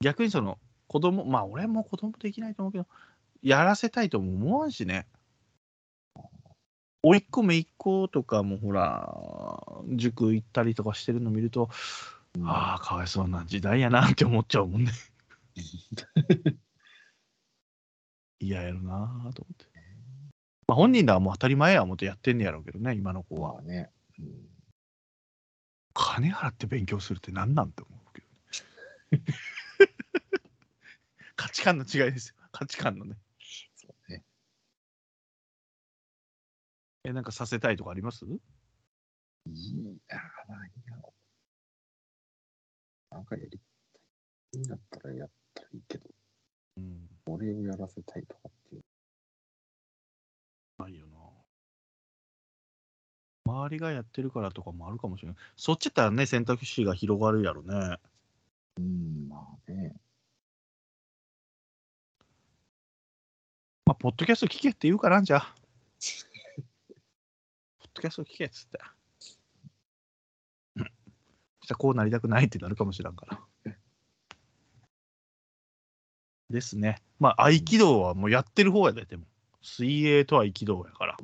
S2: 逆にその、子供まあ、俺も子供できないと思うけど、やらせたいとも思わんしね。甥っ子姪っ子とかもほら、塾行ったりとかしてるの見ると、
S3: うん
S2: ああ、かわいそうな時代やなって思っちゃうもんね。嫌やろなと思って。まあ、本人らはもう当たり前や思ってやってんねやろうけどね、今の子は。
S3: まあね。うん
S2: 金払って勉強するって何なんて思うけど、ね、価値観の違いですよ。価値観のね。え、なんかさせたいとかあります？
S3: いいや、何やろ。なんかやりたい。いいんだったらやったらいいけど、
S2: うん。
S3: 俺をやらせたいとかっていう。
S2: ないよな。周りがやってるからとかもあるかもしれない。そっちやったらね、選択肢が広がるやろね。
S3: うん、まあね。
S2: まあ、ポッドキャスト聞けって言うからんじゃドキャスト聞けっつって。うんそしたらこうなりたくないってなるかもしらんから。ですね。まあ、合気道はもうやってる方やで、でも。水泳と合気道やから。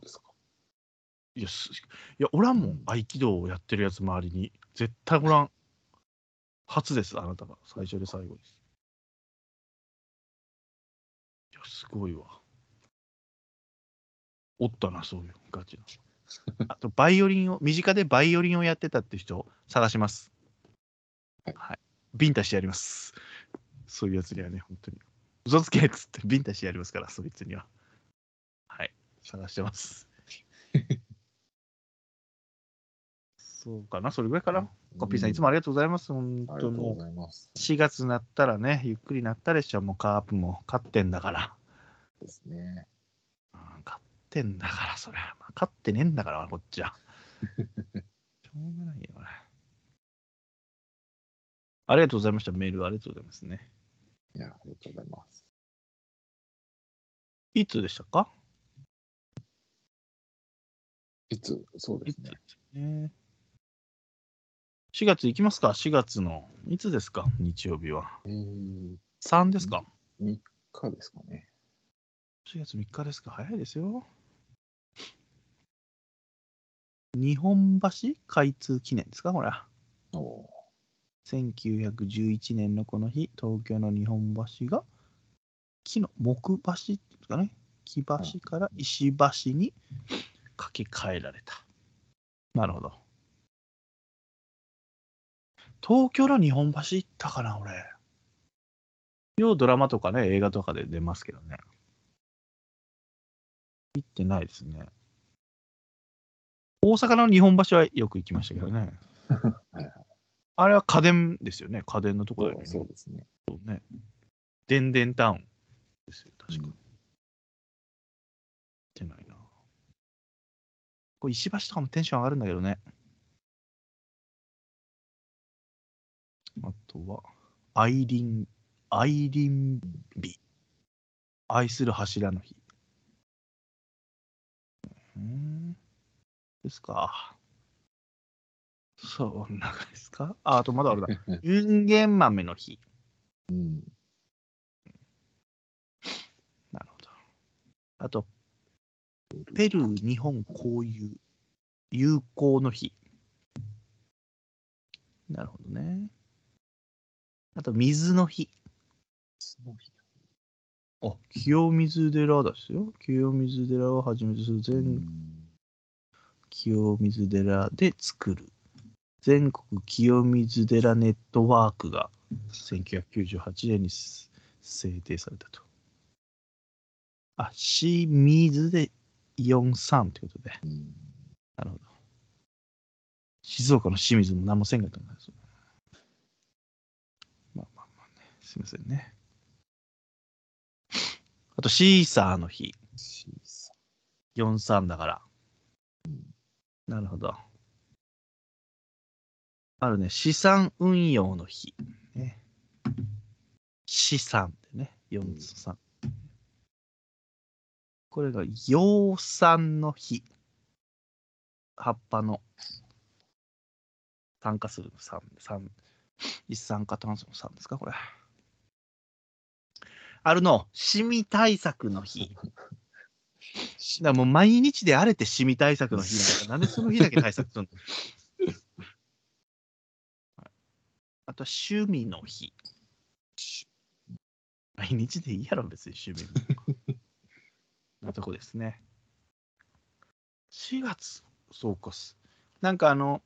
S2: いや、すいやおらんもん。合気道をやってるやつ周りに。絶対おらん。初です、あなたが。最初で最後です。いや、すごいわ。おったな、そういうガチの。あと、バイオリンを、身近でバイオリンをやってたって人、探します。
S3: はい
S2: はい。ビンタしてやります。そういうやつにはね、本当に。嘘つけっつって、ビンタしてやりますから、そいつには。はい。探してます。そうかな、それぐらいかな。コピーさん、いつもありがとうございます。本当もう
S3: ざいます。
S2: 4月になったらね、ゆっくりなったでしょ。もうカープも勝ってんだから。
S3: ですね。
S2: うん勝ってんだから、それ。まあ、勝ってねえんだから、こっちは。しょうがないよね。ありがとうございました。メールありがとうございますね。
S3: いや、ありがとうございます。
S2: いつでしたか？
S3: いつ、そうですね。
S2: ね。4月行きますか ?4 月の。いつですか？日曜日は。
S3: えー、
S2: 3ですか
S3: ？3日ですかね。
S2: 4月3日ですか？早いですよ。日本橋開通記念ですかこれ。
S3: おー
S2: 1911年のこの日、東京の日本橋が木の木橋ですかね。木橋から石橋に架け替えられた。なるほど。東京の日本橋行ったかな、俺。ようドラマとかね、映画とかで出ますけどね。行ってないですね。大阪の日本橋はよく行きましたけどね。あれは家電ですよね。家電のところだよね。
S3: そうですね。
S2: そうね。電電タウンですよ、確か。
S3: うん
S2: てないな。これ石橋とかもテンション上がるんだけどね。あとは、アイリン、アイリン日。愛する柱の日。うん。ですか？そんなぐらいですか？あ、あとまだあれだ。インゲン豆の日。
S3: うん。
S2: なるほど。あと、ペルー日本交友友好の日。なるほどね。あと、水の日。あ、清水寺ですよ。清水寺をはじめとする
S3: う
S2: 全
S3: ん
S2: 清水寺で作る全国清水寺ネットワークが1998年に制定されたと。あ、清水で43ということで。
S3: うん
S2: なるほど。静岡の清水も何もせんかったんです。まあまあまあね。すみませんね。あと、シーサーの日。
S3: シーサ
S2: 43だから。なるほど。あるね。資産運用の日。ね、資産でね。43。これが養蚕の日。葉っぱの炭化する酸、酸、一酸化炭素の酸ですか、これ。あるの、シミ対策の日。だもう毎日であれてシミ対策の日なんだ。なんでその日だけ対策するの？あとは趣味の日。毎日でいいやろ、別に趣味。なとこですね。4月、そうかす。なんかあの、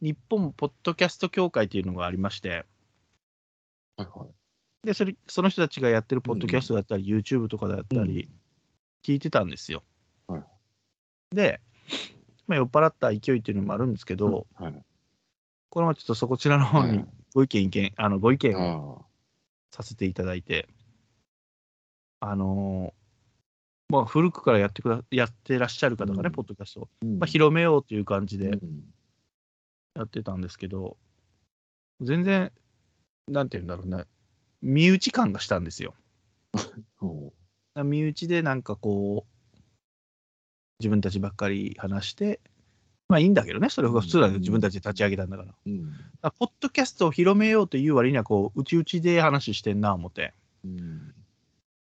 S2: 日本ポッドキャスト協会っていうのがありまして、
S3: はいはい。
S2: で、それ、その人たちがやってるポッドキャストだったり、YouTube とかだったり、聞いてたんですよ。
S3: はい
S2: で、まあ、酔っ払った勢いっていうのもあるんですけど、
S3: はい。
S2: これもちょっとそこちらの方に
S3: はい
S2: ご意見、意見、あの、ご意見を
S3: あ
S2: させていただいて、あのーまあ、古くからやってくだやってらっしゃる方がね、
S3: うん
S2: ポッドキャスト。まあ、広めようという感じで
S3: うん
S2: やってたんですけど、全然、なんて言うんだろうね、身内感がしたんですよ。
S3: ほ
S2: 身内でなんかこう、自分たちばっかり話して、まあいいんだけどね、それが普通だけど、
S3: うん
S2: 自分たちで立ち上げたんだから。
S3: ううん。
S2: あポッドキャストを広めようという割には、こう、うちうちで話してんな、思って。
S3: うん。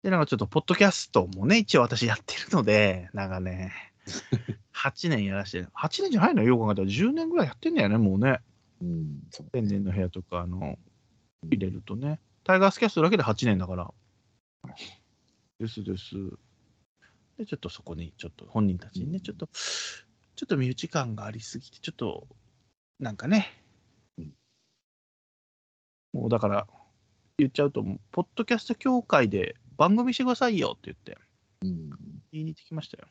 S2: で、なんかちょっと、ポッドキャストもね、一応私やってるので、なんかね、8年やらして、8年じゃないのよ、よく考えたら、10年ぐらいやってんだよね、もうね。
S3: うん。
S2: 天然の部屋とか、あの、入れるとね。タイガースキャストだけで8年だから。ですです。で、ちょっとそこに、ちょっと本人たちにね、ちょっと、ちょっと身内感がありすぎて、ちょっと、なんかね
S3: うん、
S2: もうだから、言っちゃうと、ポッドキャスト協会で番組してくださいよって言って、
S3: うん。
S2: 言いに行ってきましたよ。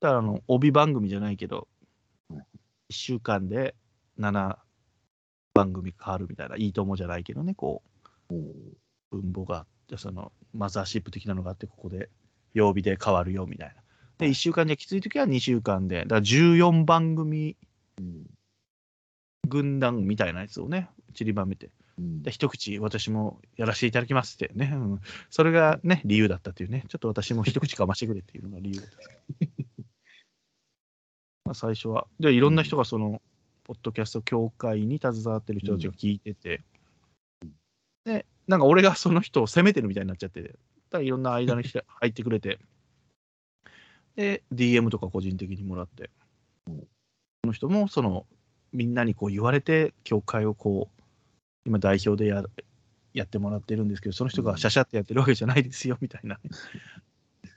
S2: だから、あの、帯番組じゃないけど、
S3: うん
S2: 1週間で7番組変わるみたいな、いいともじゃないけどね、こう、
S3: ほう
S2: 分母があって、そのマザーシップ的なのがあって、ここで曜日で変わるよみたいな。で、1週間じゃきついときは2週間で、だから14番組
S3: うん。
S2: 軍団みたいなやつをね、散りばめて、
S3: うん。
S2: で、一口私もやらせていただきますってね、うん。それがね、理由だったっていうね、ちょっと私も一口かましてくれっていうのが理由だった。まあ最初は、で、いろんな人がその、ポッドキャスト協会に携わってる人たちが聞いてて、で、なんか俺がその人を責めてるみたいになっちゃって、だいろんな間に 入ってくれて、で、DM とか個人的にもらって、
S3: うん
S2: この人もその、みんなにこう言われて、協会をこう、今代表でややってもらってるんですけど、その人がシャシャってやってるわけじゃないですよ、みたいなね。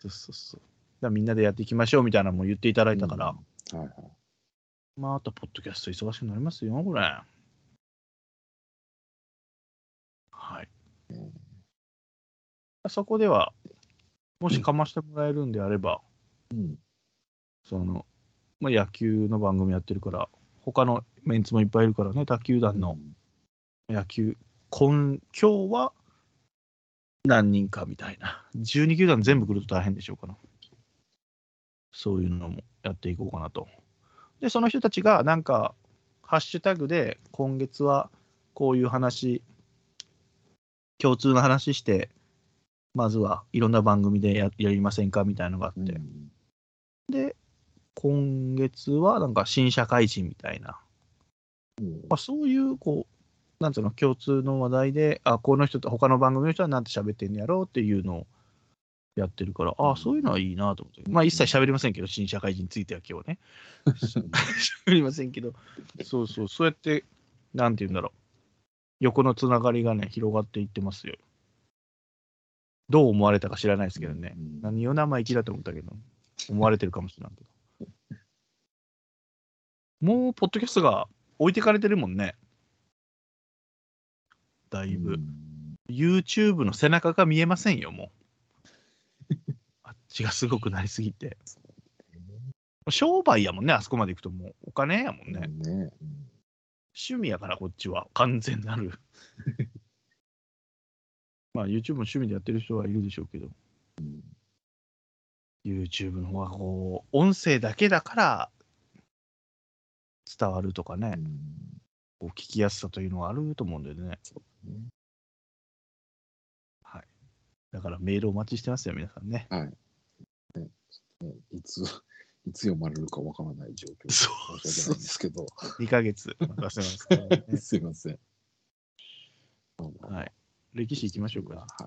S2: そうそうそう。だみんなでやっていきましょうみたいなのも言っていただいたから、
S3: はいはい。
S2: まあ、あと、ポッドキャスト忙しくなりますよ、これ。はい。そこでは、もしかましてもらえるんであれば、
S3: うん。
S2: その、まあ、野球の番組やってるから、他のメンツもいっぱいいるからね、他球団の野球、今今日は何人かみたいな。12球団全部来ると大変でしょうから。そういうのもやっていこうかなと。で、その人たちがなんか、ハッシュタグで今月はこういう話、共通の話して、まずはいろんな番組でややりませんかみたいなのがあって、
S3: うん
S2: で、今月はなんか新社会人みたいな、
S3: うん
S2: まあ、そういう、こう、なんつうの、共通の話題で、あ、この人と、他の番組の人はなんて喋ってんのやろうっていうのをやってるから、あ、そういうのはいいなと思って。まあ、一切喋りませんけど、新社会人については今日ね。喋りませんけど、そうそう、そうやって、なんて言うんだろう。横のつながりがね、広がっていってますよ。どう思われたか知らないですけどね。
S3: うん
S2: 何を生意気だと思ったけど、思われてるかもしれないけど。もう、ポッドキャストが置いてかれてるもんね。だいぶ。
S3: うん
S2: YouTube の背中が見えませんよ、もう。あっちがすごくなりすぎて。商売やもんね、あそこまで行くともうお金やもんね。趣味やから、こっちは。完全なる。まあ、YouTube も趣味でやってる人はいるでしょうけど、YouTube の方がこう、音声だけだから伝わるとかね
S3: う、ん
S2: こう聞きやすさというのはあると思うんでね。
S3: ね
S2: はい。だからメールお待ちしてますよ、皆さんね。
S3: はい。ねねいつ、いつ読まれるかわからない状況で
S2: そう
S3: ですけど、
S2: 2ヶ月任せますからね、
S3: すいません。
S2: はい。歴史いきましょうか。
S3: はい。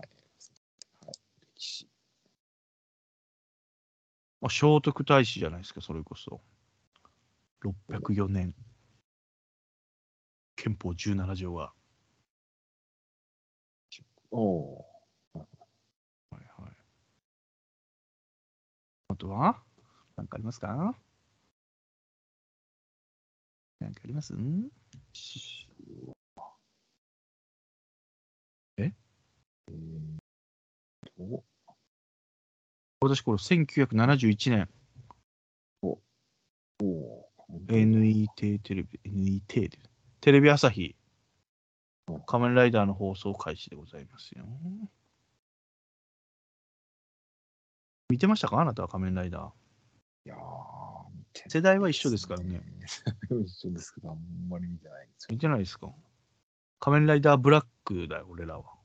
S3: はい、歴史。
S2: まあ、聖徳太子じゃないですか、それこそ。604年。憲法17条が。
S3: おお
S2: はいはい。あとは？何かありますか？何かあります？え
S3: ーと、
S2: 私、これ1971年、
S3: おお
S2: NET テレビ、NET でテレビ朝日
S3: うん、
S2: 仮面ライダーの放送開始でございますよ。見てましたか？あなたは仮面ライダー。
S3: いやー見てない
S2: 世代は一緒ですからね。
S3: 一緒ですけど、あんまり見てないんですよ。
S2: 見てないですか？仮面ライダーブラックだよ、俺らは。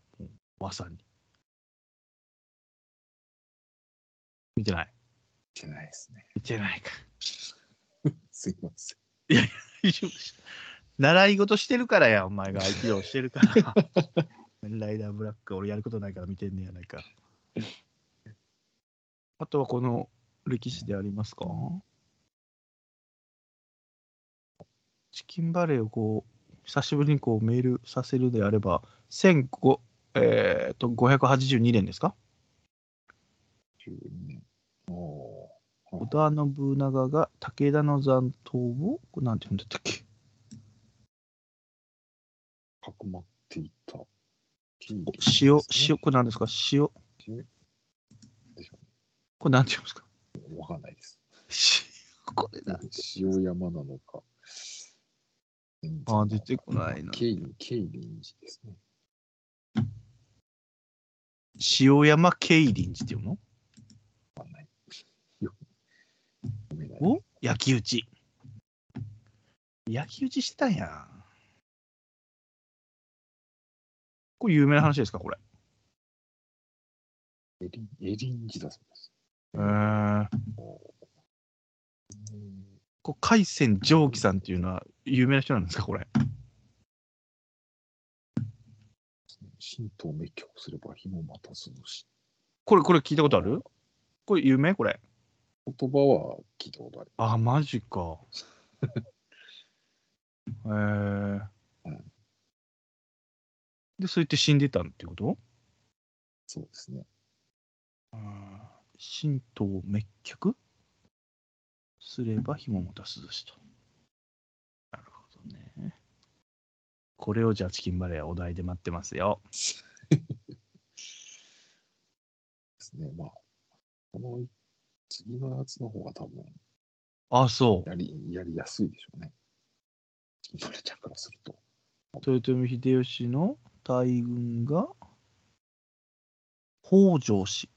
S2: まさに。見てない？
S3: 見てないですね。
S2: 見てないか。
S3: すいません。
S2: 大丈夫です習い事してるからや、お前が相手をしてるから。ライダーブラック、俺やることないから見てんねやないか。あとはこの歴史でありますか？チキンバレーをこう、久しぶりにこうメールさせるであれば、1500えー、と582年ですか
S3: ？12年。お。
S2: 織田信長が武田の残党を、これなんて言うんだったっけ？
S3: かくまっていた。
S2: お塩、塩、これ何ですか？塩、これなんて言うんですか？
S3: うわかんないです。
S2: 塩、これだ。
S3: 塩山なのか。
S2: あー出てこないな
S3: ケイリン、ケイリン寺ですね。
S2: 塩山競輪寺っていうの。お？焼き討ち。焼き討ちしてたんや。これ有名な話ですか、これ？
S3: エリン、エリン寺だそうです。
S2: えー、
S3: うん
S2: これ海鮮蒸気さんっていうのは有名な人なんですか、これ？
S3: 神道を滅却すれば火もまた涼し。
S2: これ、これ聞いたことある？これ有名？これ。
S3: 言葉は聞いたことある。
S2: あ、マジか。えー
S3: うん。
S2: で、そう言って死んでたってこと？
S3: そうですね。
S2: うん神道を滅却すれば火もまた涼しと。なるほどね。これをじゃあチキンバレーはお題で待ってますよ。
S3: ですね。まあ、この次のやつの方が多分
S2: あ、そう。
S3: やりやりやすいでしょうね。マレちゃんからすると。
S2: 豊臣秀吉の大軍が北条氏。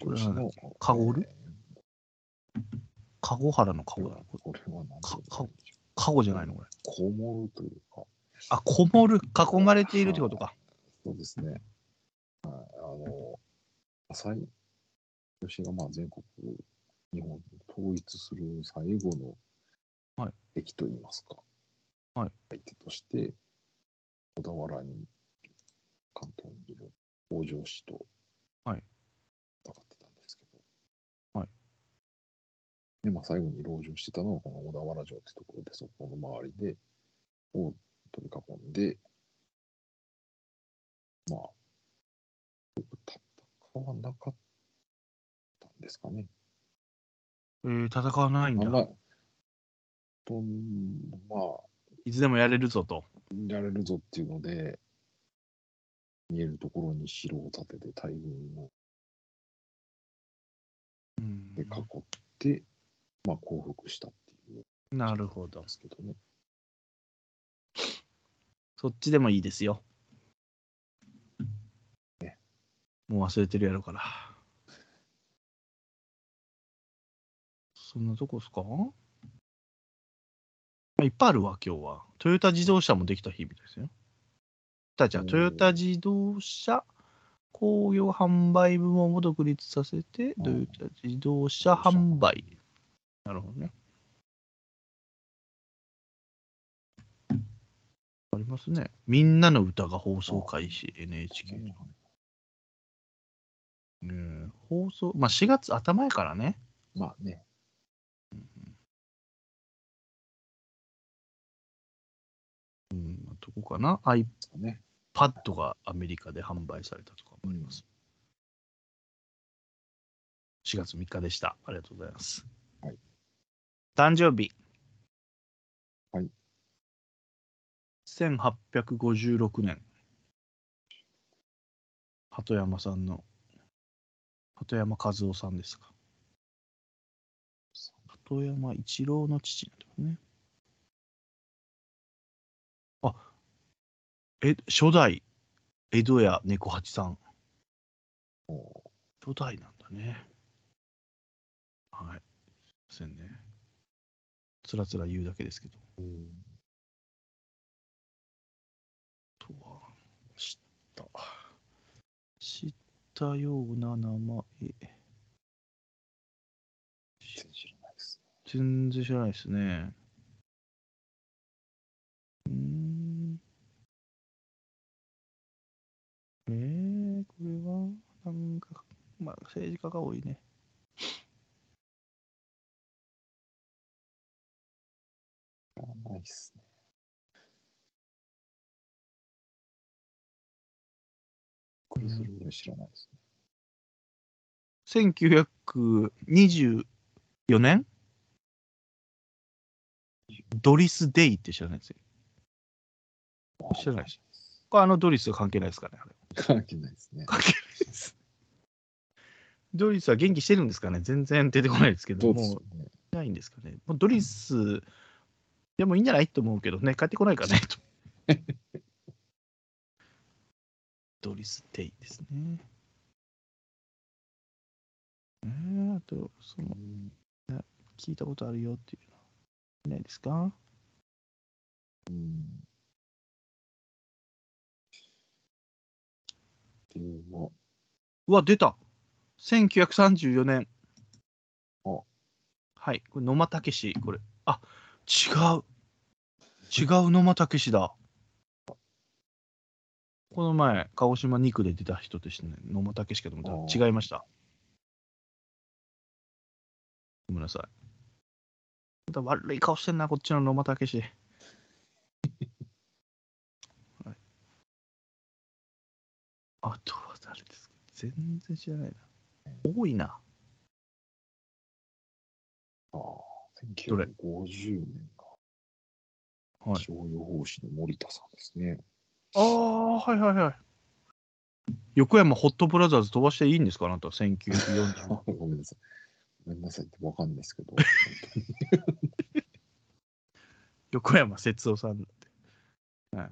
S2: これはカゴル
S3: え
S2: 籠原の籠だ
S3: ーこれは。これは何
S2: か
S3: て言うんでしょ
S2: 籠じゃないの？これ。
S3: うこもるというか、
S2: あ、こもる。囲まれているってことか。
S3: そうですね。はい、あの、浅井吉がまあ全国、日本を統一する最後の
S2: はい
S3: 敵といいますか、
S2: はい
S3: 相手として、小田原に、関東にいる北条氏と
S2: はい
S3: 戦ってたんですけど、
S2: はい
S3: で、まあ最後に籠城してたのはこの小田原城ってところで、そこの周りで、を取り囲んで、まあ、戦わなかったんですかね。
S2: えー、戦わないんだ。
S3: あと、まあ、
S2: いつでもやれるぞと。
S3: やれるぞっていうので、見えるところに城を建てて大軍を
S2: うん
S3: で囲って、まあ降伏したっていう
S2: なるほど
S3: で。すけどね。
S2: そっちでもいいですよ。
S3: ね
S2: もう忘れてるやろから。そんなとこですか？いっぱいあるわ、今日は。トヨタ自動車もできた日々ですよ。たじゃあ、トヨタ自動車工業販売部門を独立させて、トヨタ自動車販売。なるほどね。ありますね。みんなの歌が放送開始、NHK の。ねえ放送、まあ4月頭やからね。
S3: まあね、
S2: うん、どこかな ?iPad
S3: ね。
S2: がアメリカで販売されたとかもあります。4月3日でした。ありがとうございます。
S3: はい
S2: 誕生日。
S3: はい。
S2: 1856年。鳩山さんの、鳩山和夫さんですか。鳩山一郎の父なんだよね。あ、え、初代江戸屋猫八さん。
S3: お
S2: 初代なんだね。はい。すいませんね。つらつら言うだけですけど。
S3: うん
S2: とは、知った。知ったような名前。
S3: 全然知らないです。
S2: 全然知らないですね。うーん。えー、これは、なんか、まあ、政治家が多いね。
S3: ないっすね。これするぐらい知らないですね。
S2: 1924年？ドリス・デイって知らないですよ。知らないです。これあのドリスは関係ないですかね。あれ
S3: 関係ないですね。
S2: 関係ないです。ドリスは元気してるんですかね？全然出てこないですけど、も
S3: ね。
S2: いないんですかね。もうドリス、でもいいんじゃないと思うけどね、帰ってこないかねと。ドリス・デイですね。えー、あと、その、聞いたことあるよっていうのいないですか？
S3: うん。でも、
S2: うわ、出た !1934 年。
S3: あ
S2: はい、これ野間武史、これ。あ、違う。違う野間武史だ。この前、鹿児島2区で出た人でしたね。野間武史かと思
S3: あ
S2: ったら違いました。ごめんなさい。また悪い顔してんな、こっちの野間武史。はい、あとは誰ですか？全然知らないな。多いな。
S3: ああ、
S2: どれ
S3: ？1950年が
S2: はい
S3: 気象予報士の森田さんですね。
S2: ああ、はいはいはい。横山ホットブラザーズ飛ばしていいんですか？あなた、1940
S3: あ ごめんなさい。ごめんなさいってわかんないですけど。
S2: 横山節夫さんだって。はい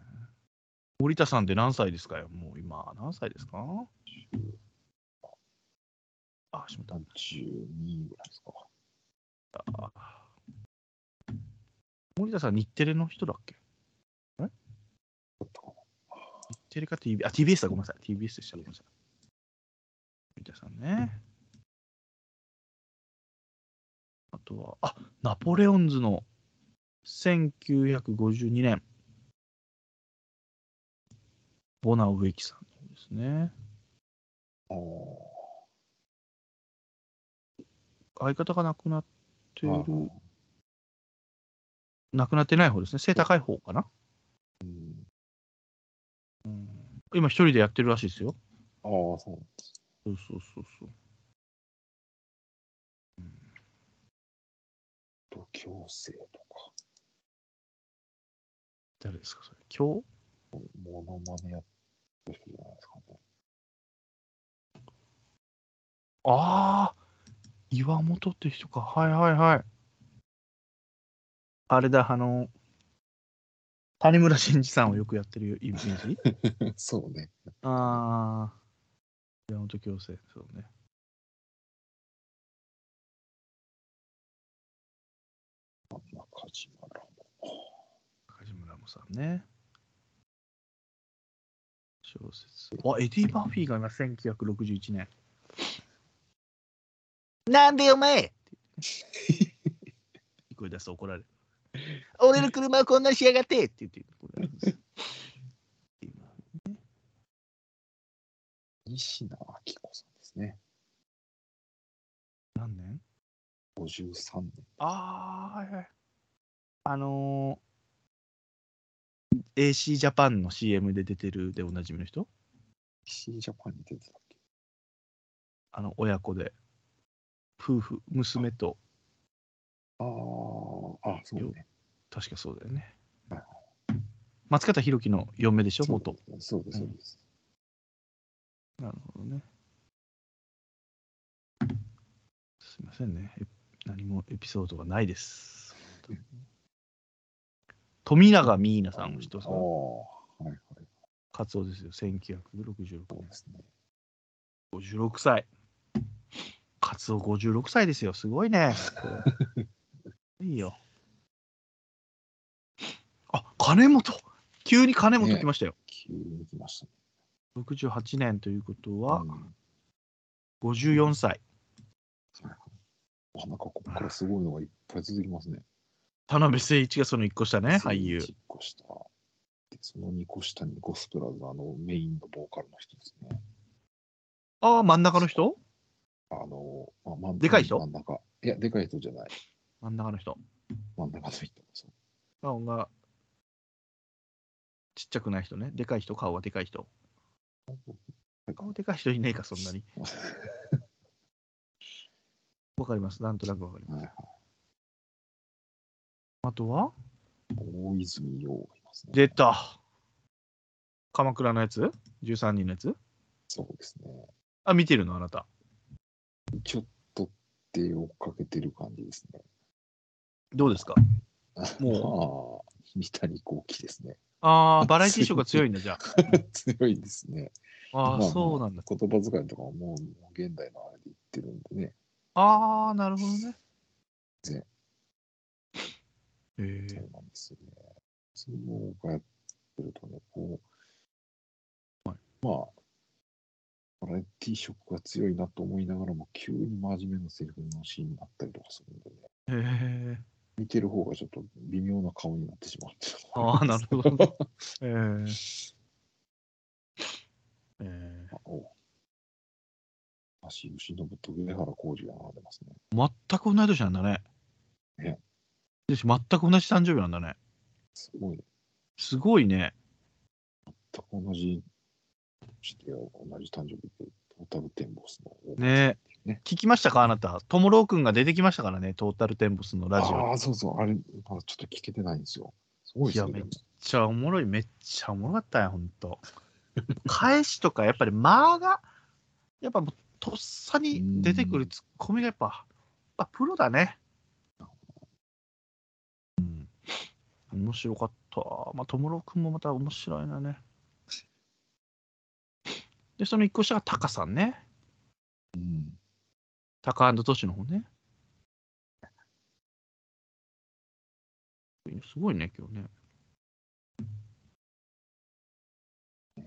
S2: 森田さんって何歳ですかよ？もう今、何歳ですか？あ、しまった。
S3: 12ぐらいですか。
S2: あ森田さん、日テレの人だっけ？
S3: だったかな
S2: 日テレか TBS、あ、TBS だ、ごめんなさい。TBS でした、ごめんなさい。森田さんね。あとは、あ、ナポレオンズの1952年。ボナ植木さんですね。
S3: あ
S2: 相方が亡くなってる
S3: あ。、
S2: 亡くなってない方ですね。背高い方かな。
S3: うん
S2: うん、今一人でやってるらしいですよ。
S3: ああ、そう。
S2: そうそうそうそう。うん
S3: 本強制とか、
S2: 誰ですか、それ？今日
S3: モノマネやってる人じゃないですかね。
S2: ああ、岩本って人か。はいはいはい。あれだ、あの、谷村新司さんをよくやってるイメージ？
S3: そうね。
S2: ああ、岩本強制、そうね。
S3: 中島ら
S2: 梶村もさんね。小説。あ、エディ・バーフィーが今、1961年。なんでお前 声出すと怒られる。俺の車はこんなにしやがってって言ってるんです。
S3: 西野明子さんですね。
S2: 何年
S3: ？53年。
S2: ああ、はいはい。あのー、AC ジャパンの CM で出てるでおなじみの人？
S3: 西ジャパンに出てたっけ？
S2: あの、親子で。夫婦、娘と、
S3: ああ、あ、そうね。
S2: 確かそうだよね
S3: はい。
S2: 松方弘樹の嫁でしょ、元。
S3: そうです、そうです。
S2: なるほどね。すいませんね。え何もエピソードがないです。富永美奈さんを知ってますか
S3: ああ、はいはい。
S2: カツオですよ、1966年。
S3: ですね。
S2: 56歳。カツオ56歳ですよ、すごいね。いいよ。あ、金本急に金本来ましたよ。
S3: 急に来ましたね。
S2: 68年ということは
S3: う、ん
S2: 54歳。
S3: あなんかここからすごいのがいっぱい続きますね。
S2: 田辺誠一がその1個下ね、俳優。
S3: 1個下。で、その2個下にゴスペラーズのメインのボーカルの人ですね。
S2: ああ、真ん中の人？
S3: あの、まあ、真ん
S2: でかい人？
S3: 真ん中。いや、でかい人じゃない。
S2: 真ん中の人。
S3: 真ん中の人。そう
S2: 顔がちっちゃくない人ね。でかい人、顔がでかい人。顔でかい人いねえか、そんなに。わかります？なんとなくわかります。
S3: はいはい
S2: あとは？
S3: 大泉洋がいますね。
S2: 出た。鎌倉のやつ ?13 人のやつ？
S3: そうですね。
S2: あ、見てるの？あなた。
S3: ちょっと手をかけてる感じですね。
S2: どうですか？も
S3: ま あ、三谷幸喜ですね。
S2: ああ、バラエティーショーが強いんだ、じゃ
S3: 強いですね。
S2: あ。ああ、
S3: まあ
S2: そうなんだ。
S3: 言葉遣いとかももう現代のあれで言ってるんでね。
S2: ああ、なるほどね。
S3: 全
S2: ええ
S3: そうなんですよね。相撲がやってるとね、こう、
S2: はい
S3: まあ、バラエティ色が強いなと思いながらも、急に真面目なセリフのシーンになったりとかするんでね、
S2: へえ
S3: 見てる方がちょっと微妙な顔になってしまうって
S2: ああ、なるほど。ええええ
S3: あお足由伸と上原浩二が並んでますね。
S2: 全く同い年なんだね。
S3: ね
S2: でし全く同じ誕生日なんだね。
S3: すごい、
S2: すごいね。
S3: 全く同じ、して同じ誕生日で、トータルテンボスの。
S2: ね
S3: ね
S2: 聞きましたか？あなた。ともろうくんが出てきましたからね、トータルテンボスのラジオ。
S3: ああ、そうそう、あれ、まだちょっと聞けてないんですよ。すごいですよね。
S2: いやめっちゃおもろい、めっちゃおもろかったよ、ほんと。返しとか、やっぱり間が、やっぱもうとっさに出てくるツッコミがやっぱ、やっぱプロだね。うん。面白かった。まあ、ともろうくんもまた面白いなね。で、その一個下がタカさんね。
S3: うん。
S2: タカトシの方ね。すごいね、今日ね。こ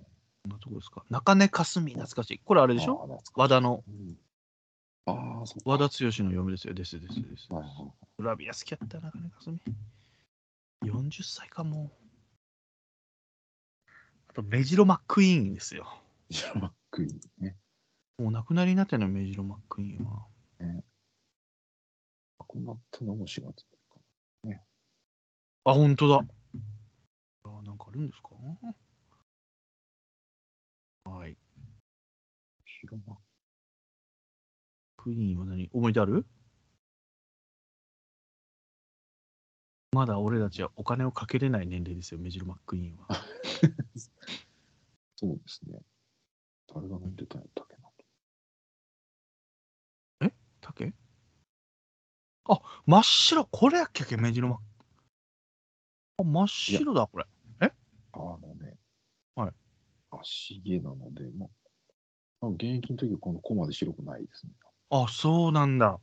S2: んなとこですか。中根かすみ、懐かしい。これあれでしょ？和田の、
S3: うんああ、そうか。
S2: 和田剛の嫁ですよ。ですですです。グラビア好きやったな、中根かすみ。40歳かも。あと、メジロマックイーンですよ。
S3: ジャマックイーンね。
S2: もう亡くなりになってんの、メジロマックイーンは。
S3: こんなったのも4月か。
S2: あ、本当だ。あなんかあるんですか？はい。
S3: 広マッ
S2: クイーンは何？思い出ある？まだ俺たちはお金をかけれない年齢ですよ、メジロマックイーンは。
S3: そうですね。誰が飲んでたんやったっけな。
S2: 竹？あ、真っ白、これやっけけ、メジロマ。あ、真っ白だ、これ。
S3: あのね、
S2: はい。
S3: 足毛なので、まあ、現役の時はこのコマで白くないですね。
S2: あ、そうなんだ。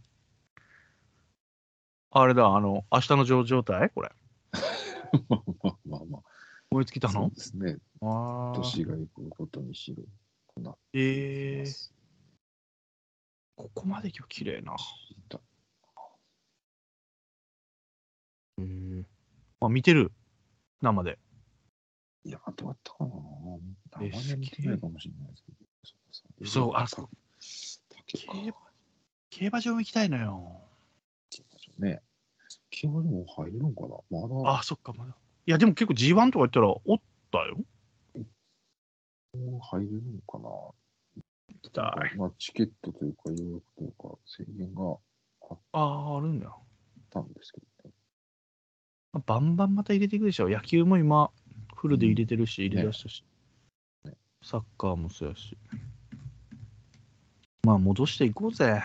S2: あれだ、あの、明日の状状態？これ。
S3: まあまあまあまあ。
S2: 思いつきたの？
S3: そうですね。
S2: ああ。
S3: 年がいくごとに白くな
S2: ええ
S3: ます。
S2: ここまで今日綺麗な。
S3: だ
S2: へえ。あ、見てる？生で。
S3: いや、どうやったかな
S2: え
S3: 名前見てないかもしれないですけど。
S2: そうあそ
S3: 竹か。
S2: 競馬競馬場も行きたいのよ。
S3: ね。競馬でも入れるのかな？まだ
S2: あ、そっか、まだ。いや、でも結構 G1 とか言ったら、おったよ。
S3: 入れるのかな
S2: 行きたい。
S3: まあ、チケットというか、予約というか、制限があっ
S2: ああ、あるんだよ。
S3: たんですけどね。
S2: まあバンバンまた入れていくでしょ。野球も今、フルで入れてるし、入れ出したし。
S3: ね
S2: サッカーもそうやし。まあ、戻していこうぜ。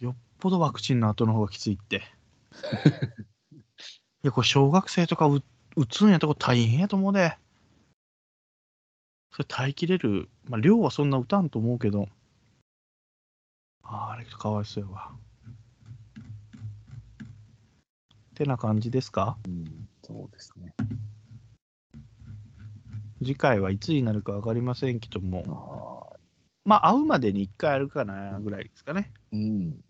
S2: よっぽどワクチンの後の方がきついって。いや、これ小学生とかう打つんやとこ大変やと思うで。それ耐えきれる。まあ、量はそんな打たんと思うけど。あれかわいそうやわ。てな感じですか？
S3: うん、そうですね。
S2: 次回はいつになるか分かりませんけど
S3: あ
S2: も、
S3: あ、
S2: まあ、会うまでに1回あるかなぐらいですかね。
S3: うん。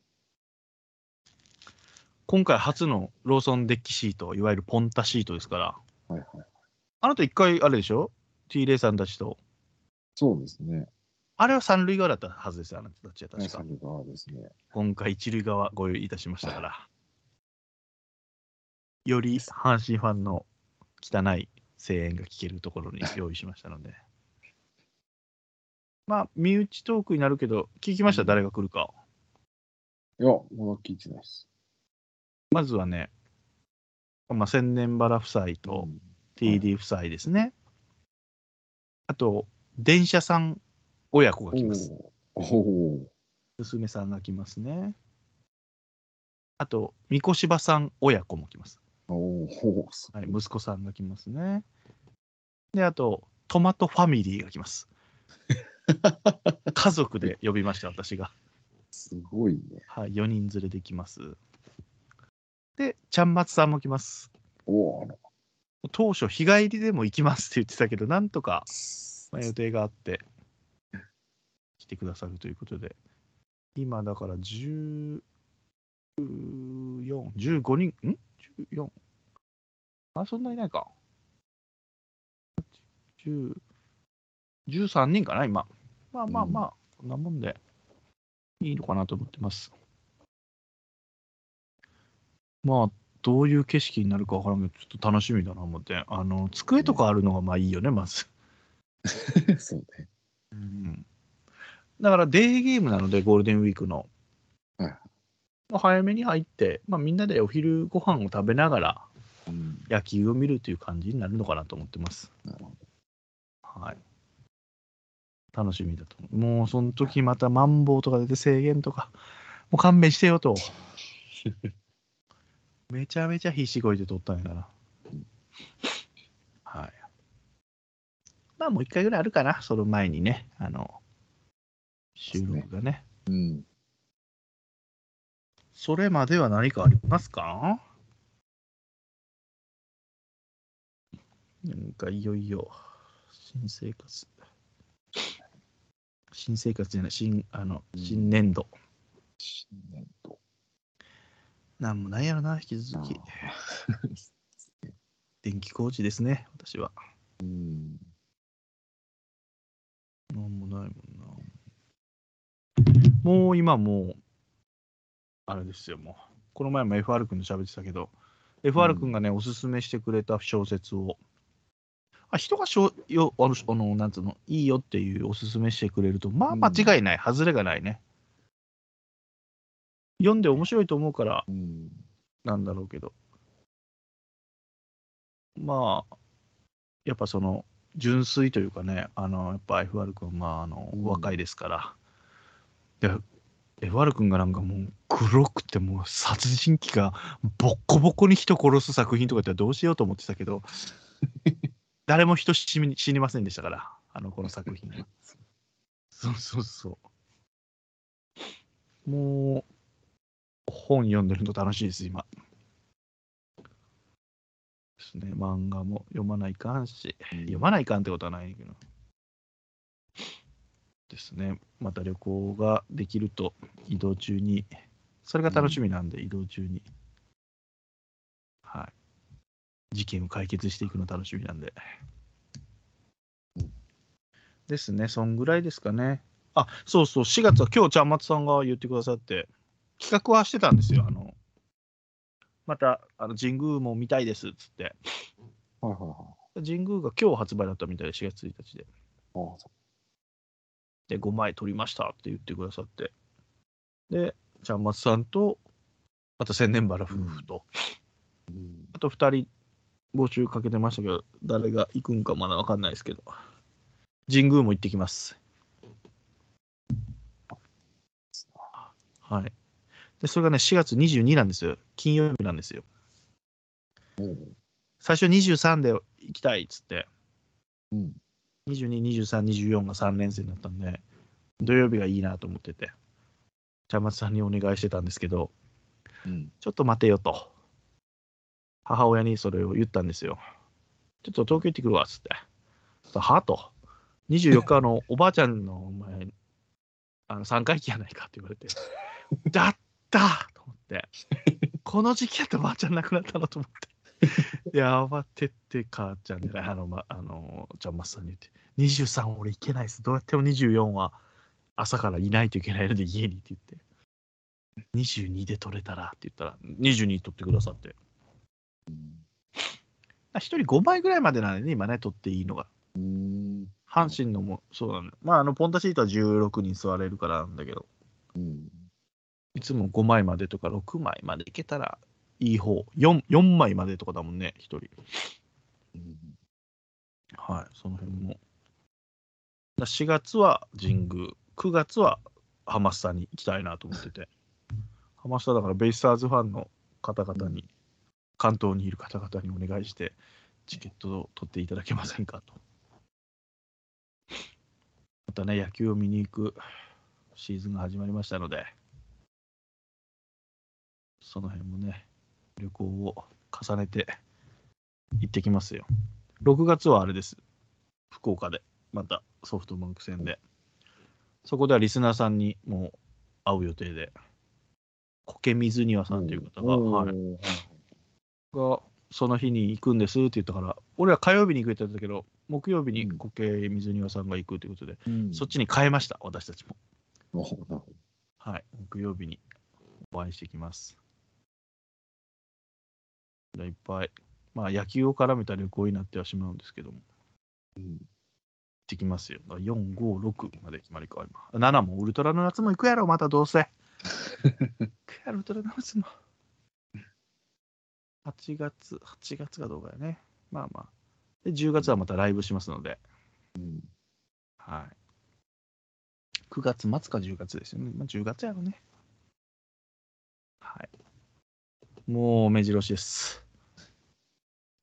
S2: 今回初のローソンデッキシート、いわゆるポンタシートですから、
S3: はいはい。
S2: あなた1回あれでしょ？?T レイさんたちと。
S3: そうですね。
S2: あれは三塁側だったはずですよ、あなたたちは確か
S3: サ。ル側ですね。
S2: 今回一塁側ご用意いたしましたから。より阪神ファンの汚い声援が聞けるところに用意しましたので。まあ、身内トークになるけど、聞きました、誰が来るか。
S3: いや、まだ聞いてないです。
S2: まずはね、まあ、千年原夫妻と TD 夫妻ですね。あと、電車さん親子が来ます。娘さんが来ますね。あと、三越柴さん親子も来ます。
S3: おお、す
S2: はい、息子さんが来ますね。で、あと、トマトファミリーが来ます。家族で呼びました、私が。
S3: すごいね。
S2: はい、4人連れで来ます。で、ちゃんまつさんも来ます。
S3: おお、
S2: 当初、日帰りでも行きますって言ってたけど、なんとか、まあ、予定があって、来てくださるということで、今だから14、15人、ん ?14? あ、そんないないか。10 13人かな、今。まあまあまあ、こんなもんでいいのかなと思ってます。まあ、どういう景色になるかわからんけど、ちょっと楽しみだな思って。あの、机とかあるのがまあいいよね、まず。
S3: そうね。
S2: うんだからデーゲームなので、ゴールデンウィークの。
S3: はい
S2: まあ早めに入って、まあ、みんなでお昼ご飯を食べながら
S3: うん。
S2: 野球を見るという感じになるのかなと思ってます。
S3: なるほ
S2: はい。楽しみだと思う。もうその時またマンボウとか出て制限とか、もう勘弁してよと。めちゃめちゃ必死こいて撮ったんやから。はい。まあもう一回ぐらいあるかな、その前にね、あの、収録がね。
S3: ど。うん。
S2: それまでは何かありますか？なんかいよいよ、新生活。新生活じゃない、新、あの、
S3: うん
S2: 新年度。
S3: 新年度。
S2: なんもないやろな、引き続き。電気工事ですね、私は。
S3: うん。
S2: なんもないもんな。もう今もう、あれですよ、もう。この前も FR 君と喋ってたけど、FR 君がね、おすすめしてくれた小説を、あ人がしょよあの、あのなんつうの、いいよっていうおすすめしてくれると、まあ
S3: うん
S2: 間違いない、外れがないね。読んで面白いと思うから、
S3: うん。
S2: なんだろうけど。まあ、やっぱその、純粋というかね、あの、やっぱ FR 君、まあ、あの、
S3: うん
S2: 若いですから。で、FR 君がなんかもう黒くてもう殺人鬼がボッコボコに人殺す作品とかってどうしようと思ってたけど、誰も人死に死にませんでしたから、あの、この作品は。そうそうそう。もう、本読んでるの楽しいです、今。ですね、漫画も読まないかんし、読まないかんってことはないけど。ですね、また旅行ができると、移動中に、それが楽しみなんで、移動中に。はい。事件を解決していくの楽しみなんで。ですね、そんぐらいですかね。あ、そうそう、4月は今日、ちゃんまつさんが言ってくださって、企画はしてたんですよ。あの、また、あの神宮も見たいですっつって。
S3: はいはいはい。
S2: 神宮が今日発売だったみたいで、4月1日で。
S3: ああ、そ
S2: で、5枚取りましたって言ってくださって。で、ちゃんまつさんと、あと千年原夫婦と、
S3: う。うん。
S2: あと2人募集かけてましたけど、誰が行くんかまだ分かんないですけど、神宮も行ってきます。はい。で、それがね、4月22なんですよ。金曜日なんですよ。最初23で行きたいっつって、
S3: うん。
S2: 22、23、24が3連戦だったんで、土曜日がいいなと思ってて、茶松さんにお願いしてたんですけど、
S3: うん。
S2: ちょっと待てよと。母親にそれを言ったんですよ。ちょっと東京行ってくるわっ、つって。はと。24日のおばあちゃんのお前、あの3回忌やないかって言われて、だ ったと思って、この時期やったらばあちゃん亡くなったのと思って。で、慌てて母ちゃんで、あの、ま、あの、ちゃんまつさんに言って、23俺行けないです。どうやっても24は朝からいないといけないので家にって言って。22で取れたらって言ったら、22取ってくださって。1人5枚ぐらいまでなんでね、今ね、取っていいのが。
S3: うん。
S2: 阪神のもそうなんだよ。まあ、あの、ポンタシートは16人座れるからなんだけど、
S3: うん。
S2: いつも5枚までとか6枚までいけたらいい方。4, 4枚までとかだもんね、1人。
S3: うん。
S2: はい、その辺も。だ4月は神宮、9月はハマスタに行きたいなと思ってて。ハマスタだからベイスターズファンの方々に、関東にいる方々にお願いして、チケットを取っていただけませんかと。またね、野球を見に行くシーズンが始まりましたので、その辺もね、旅行を重ねて行ってきますよ。6月はあれです。福岡で、またソフトバンク戦で。そこではリスナーさんにもう会う予定で、苔水庭さんという方が、はい、
S3: い。
S2: がその日に行くんですって言ったから、俺は火曜日に行くって言ってたけど、木曜日に苔水庭さんが行くということで、
S3: うん
S2: そっちに変えました、私たちも。はい、木曜日にお会いしてきます。じゃあいっぱい、まあ野球を絡めた旅行になってはしまうんですけども。
S3: うん
S2: 行ってきますよ。4、5、6まで決まり変わります。7もウルトラの夏も行くやろ、またどうせ。行くやろ、ウルトラの夏も。8月、8月がどうかやね。まあまあ。で、10月はまたライブしますので、
S3: うん。
S2: はい。9月末か10月ですよね。まあ、10月やろね。はい。もう目白押しです。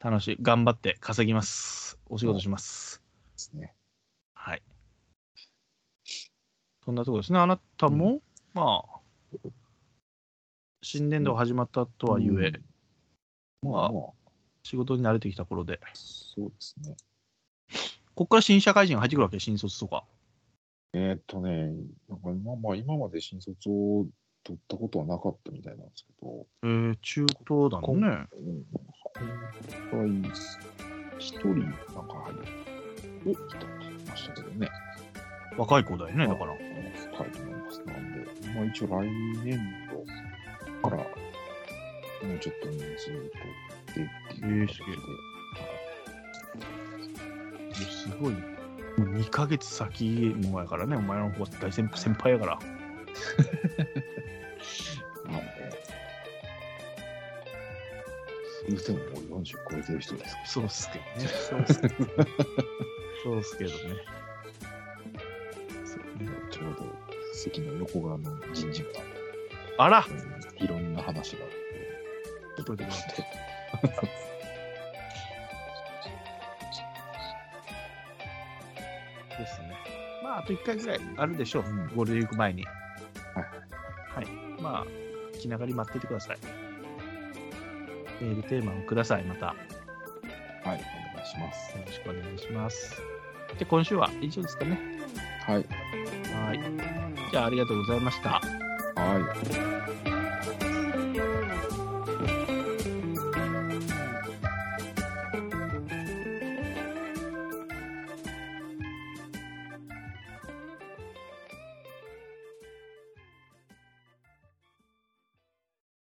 S2: 楽しい。頑張って稼ぎます。お仕事します。
S3: ですね。
S2: はい。そんなところですね。あなたも、まあ、新年度始まったとはいえ、
S3: うんまあまあ、
S2: 仕事に慣れてきた頃で、
S3: そうですね。
S2: ここから新社会人が入ってくるわけ、新卒とか。
S3: えーっとね、なんか今,、まあ、今まで新卒を取ったことはなかったみたいなんですけど、
S2: えー、中東だね。
S3: うん、今回、一人なん。か入ってきましたけどね。
S2: 若い子だよね、だから。
S3: 深いと思います。なん。で、まあ一応来年度から、もうちょっと人数を取ってっていう形で、
S2: すごい。もう2ヶ月先もやからね、お前の方は大先先輩やから。
S3: なんで、言うてももう40超えてる人です
S2: そうっすけどね。そうっすけどね。そうっすけどね。そうね
S3: ちょうど席の横側の人事部なんで、
S2: あら
S3: うんいろんな話が出てきまして。
S2: ですね。まあ、あと1回ぐらいあるでしょう。
S3: うん
S2: ゴールデンウィーク前に。まあ、気長に待っててください。メールテーマをください、また。よ
S3: はい、お願いします。
S2: ろしくお願いします。で、今週は以上ですかね。
S3: はい。
S2: はい。じゃあ、ありがとうございました。
S3: はい。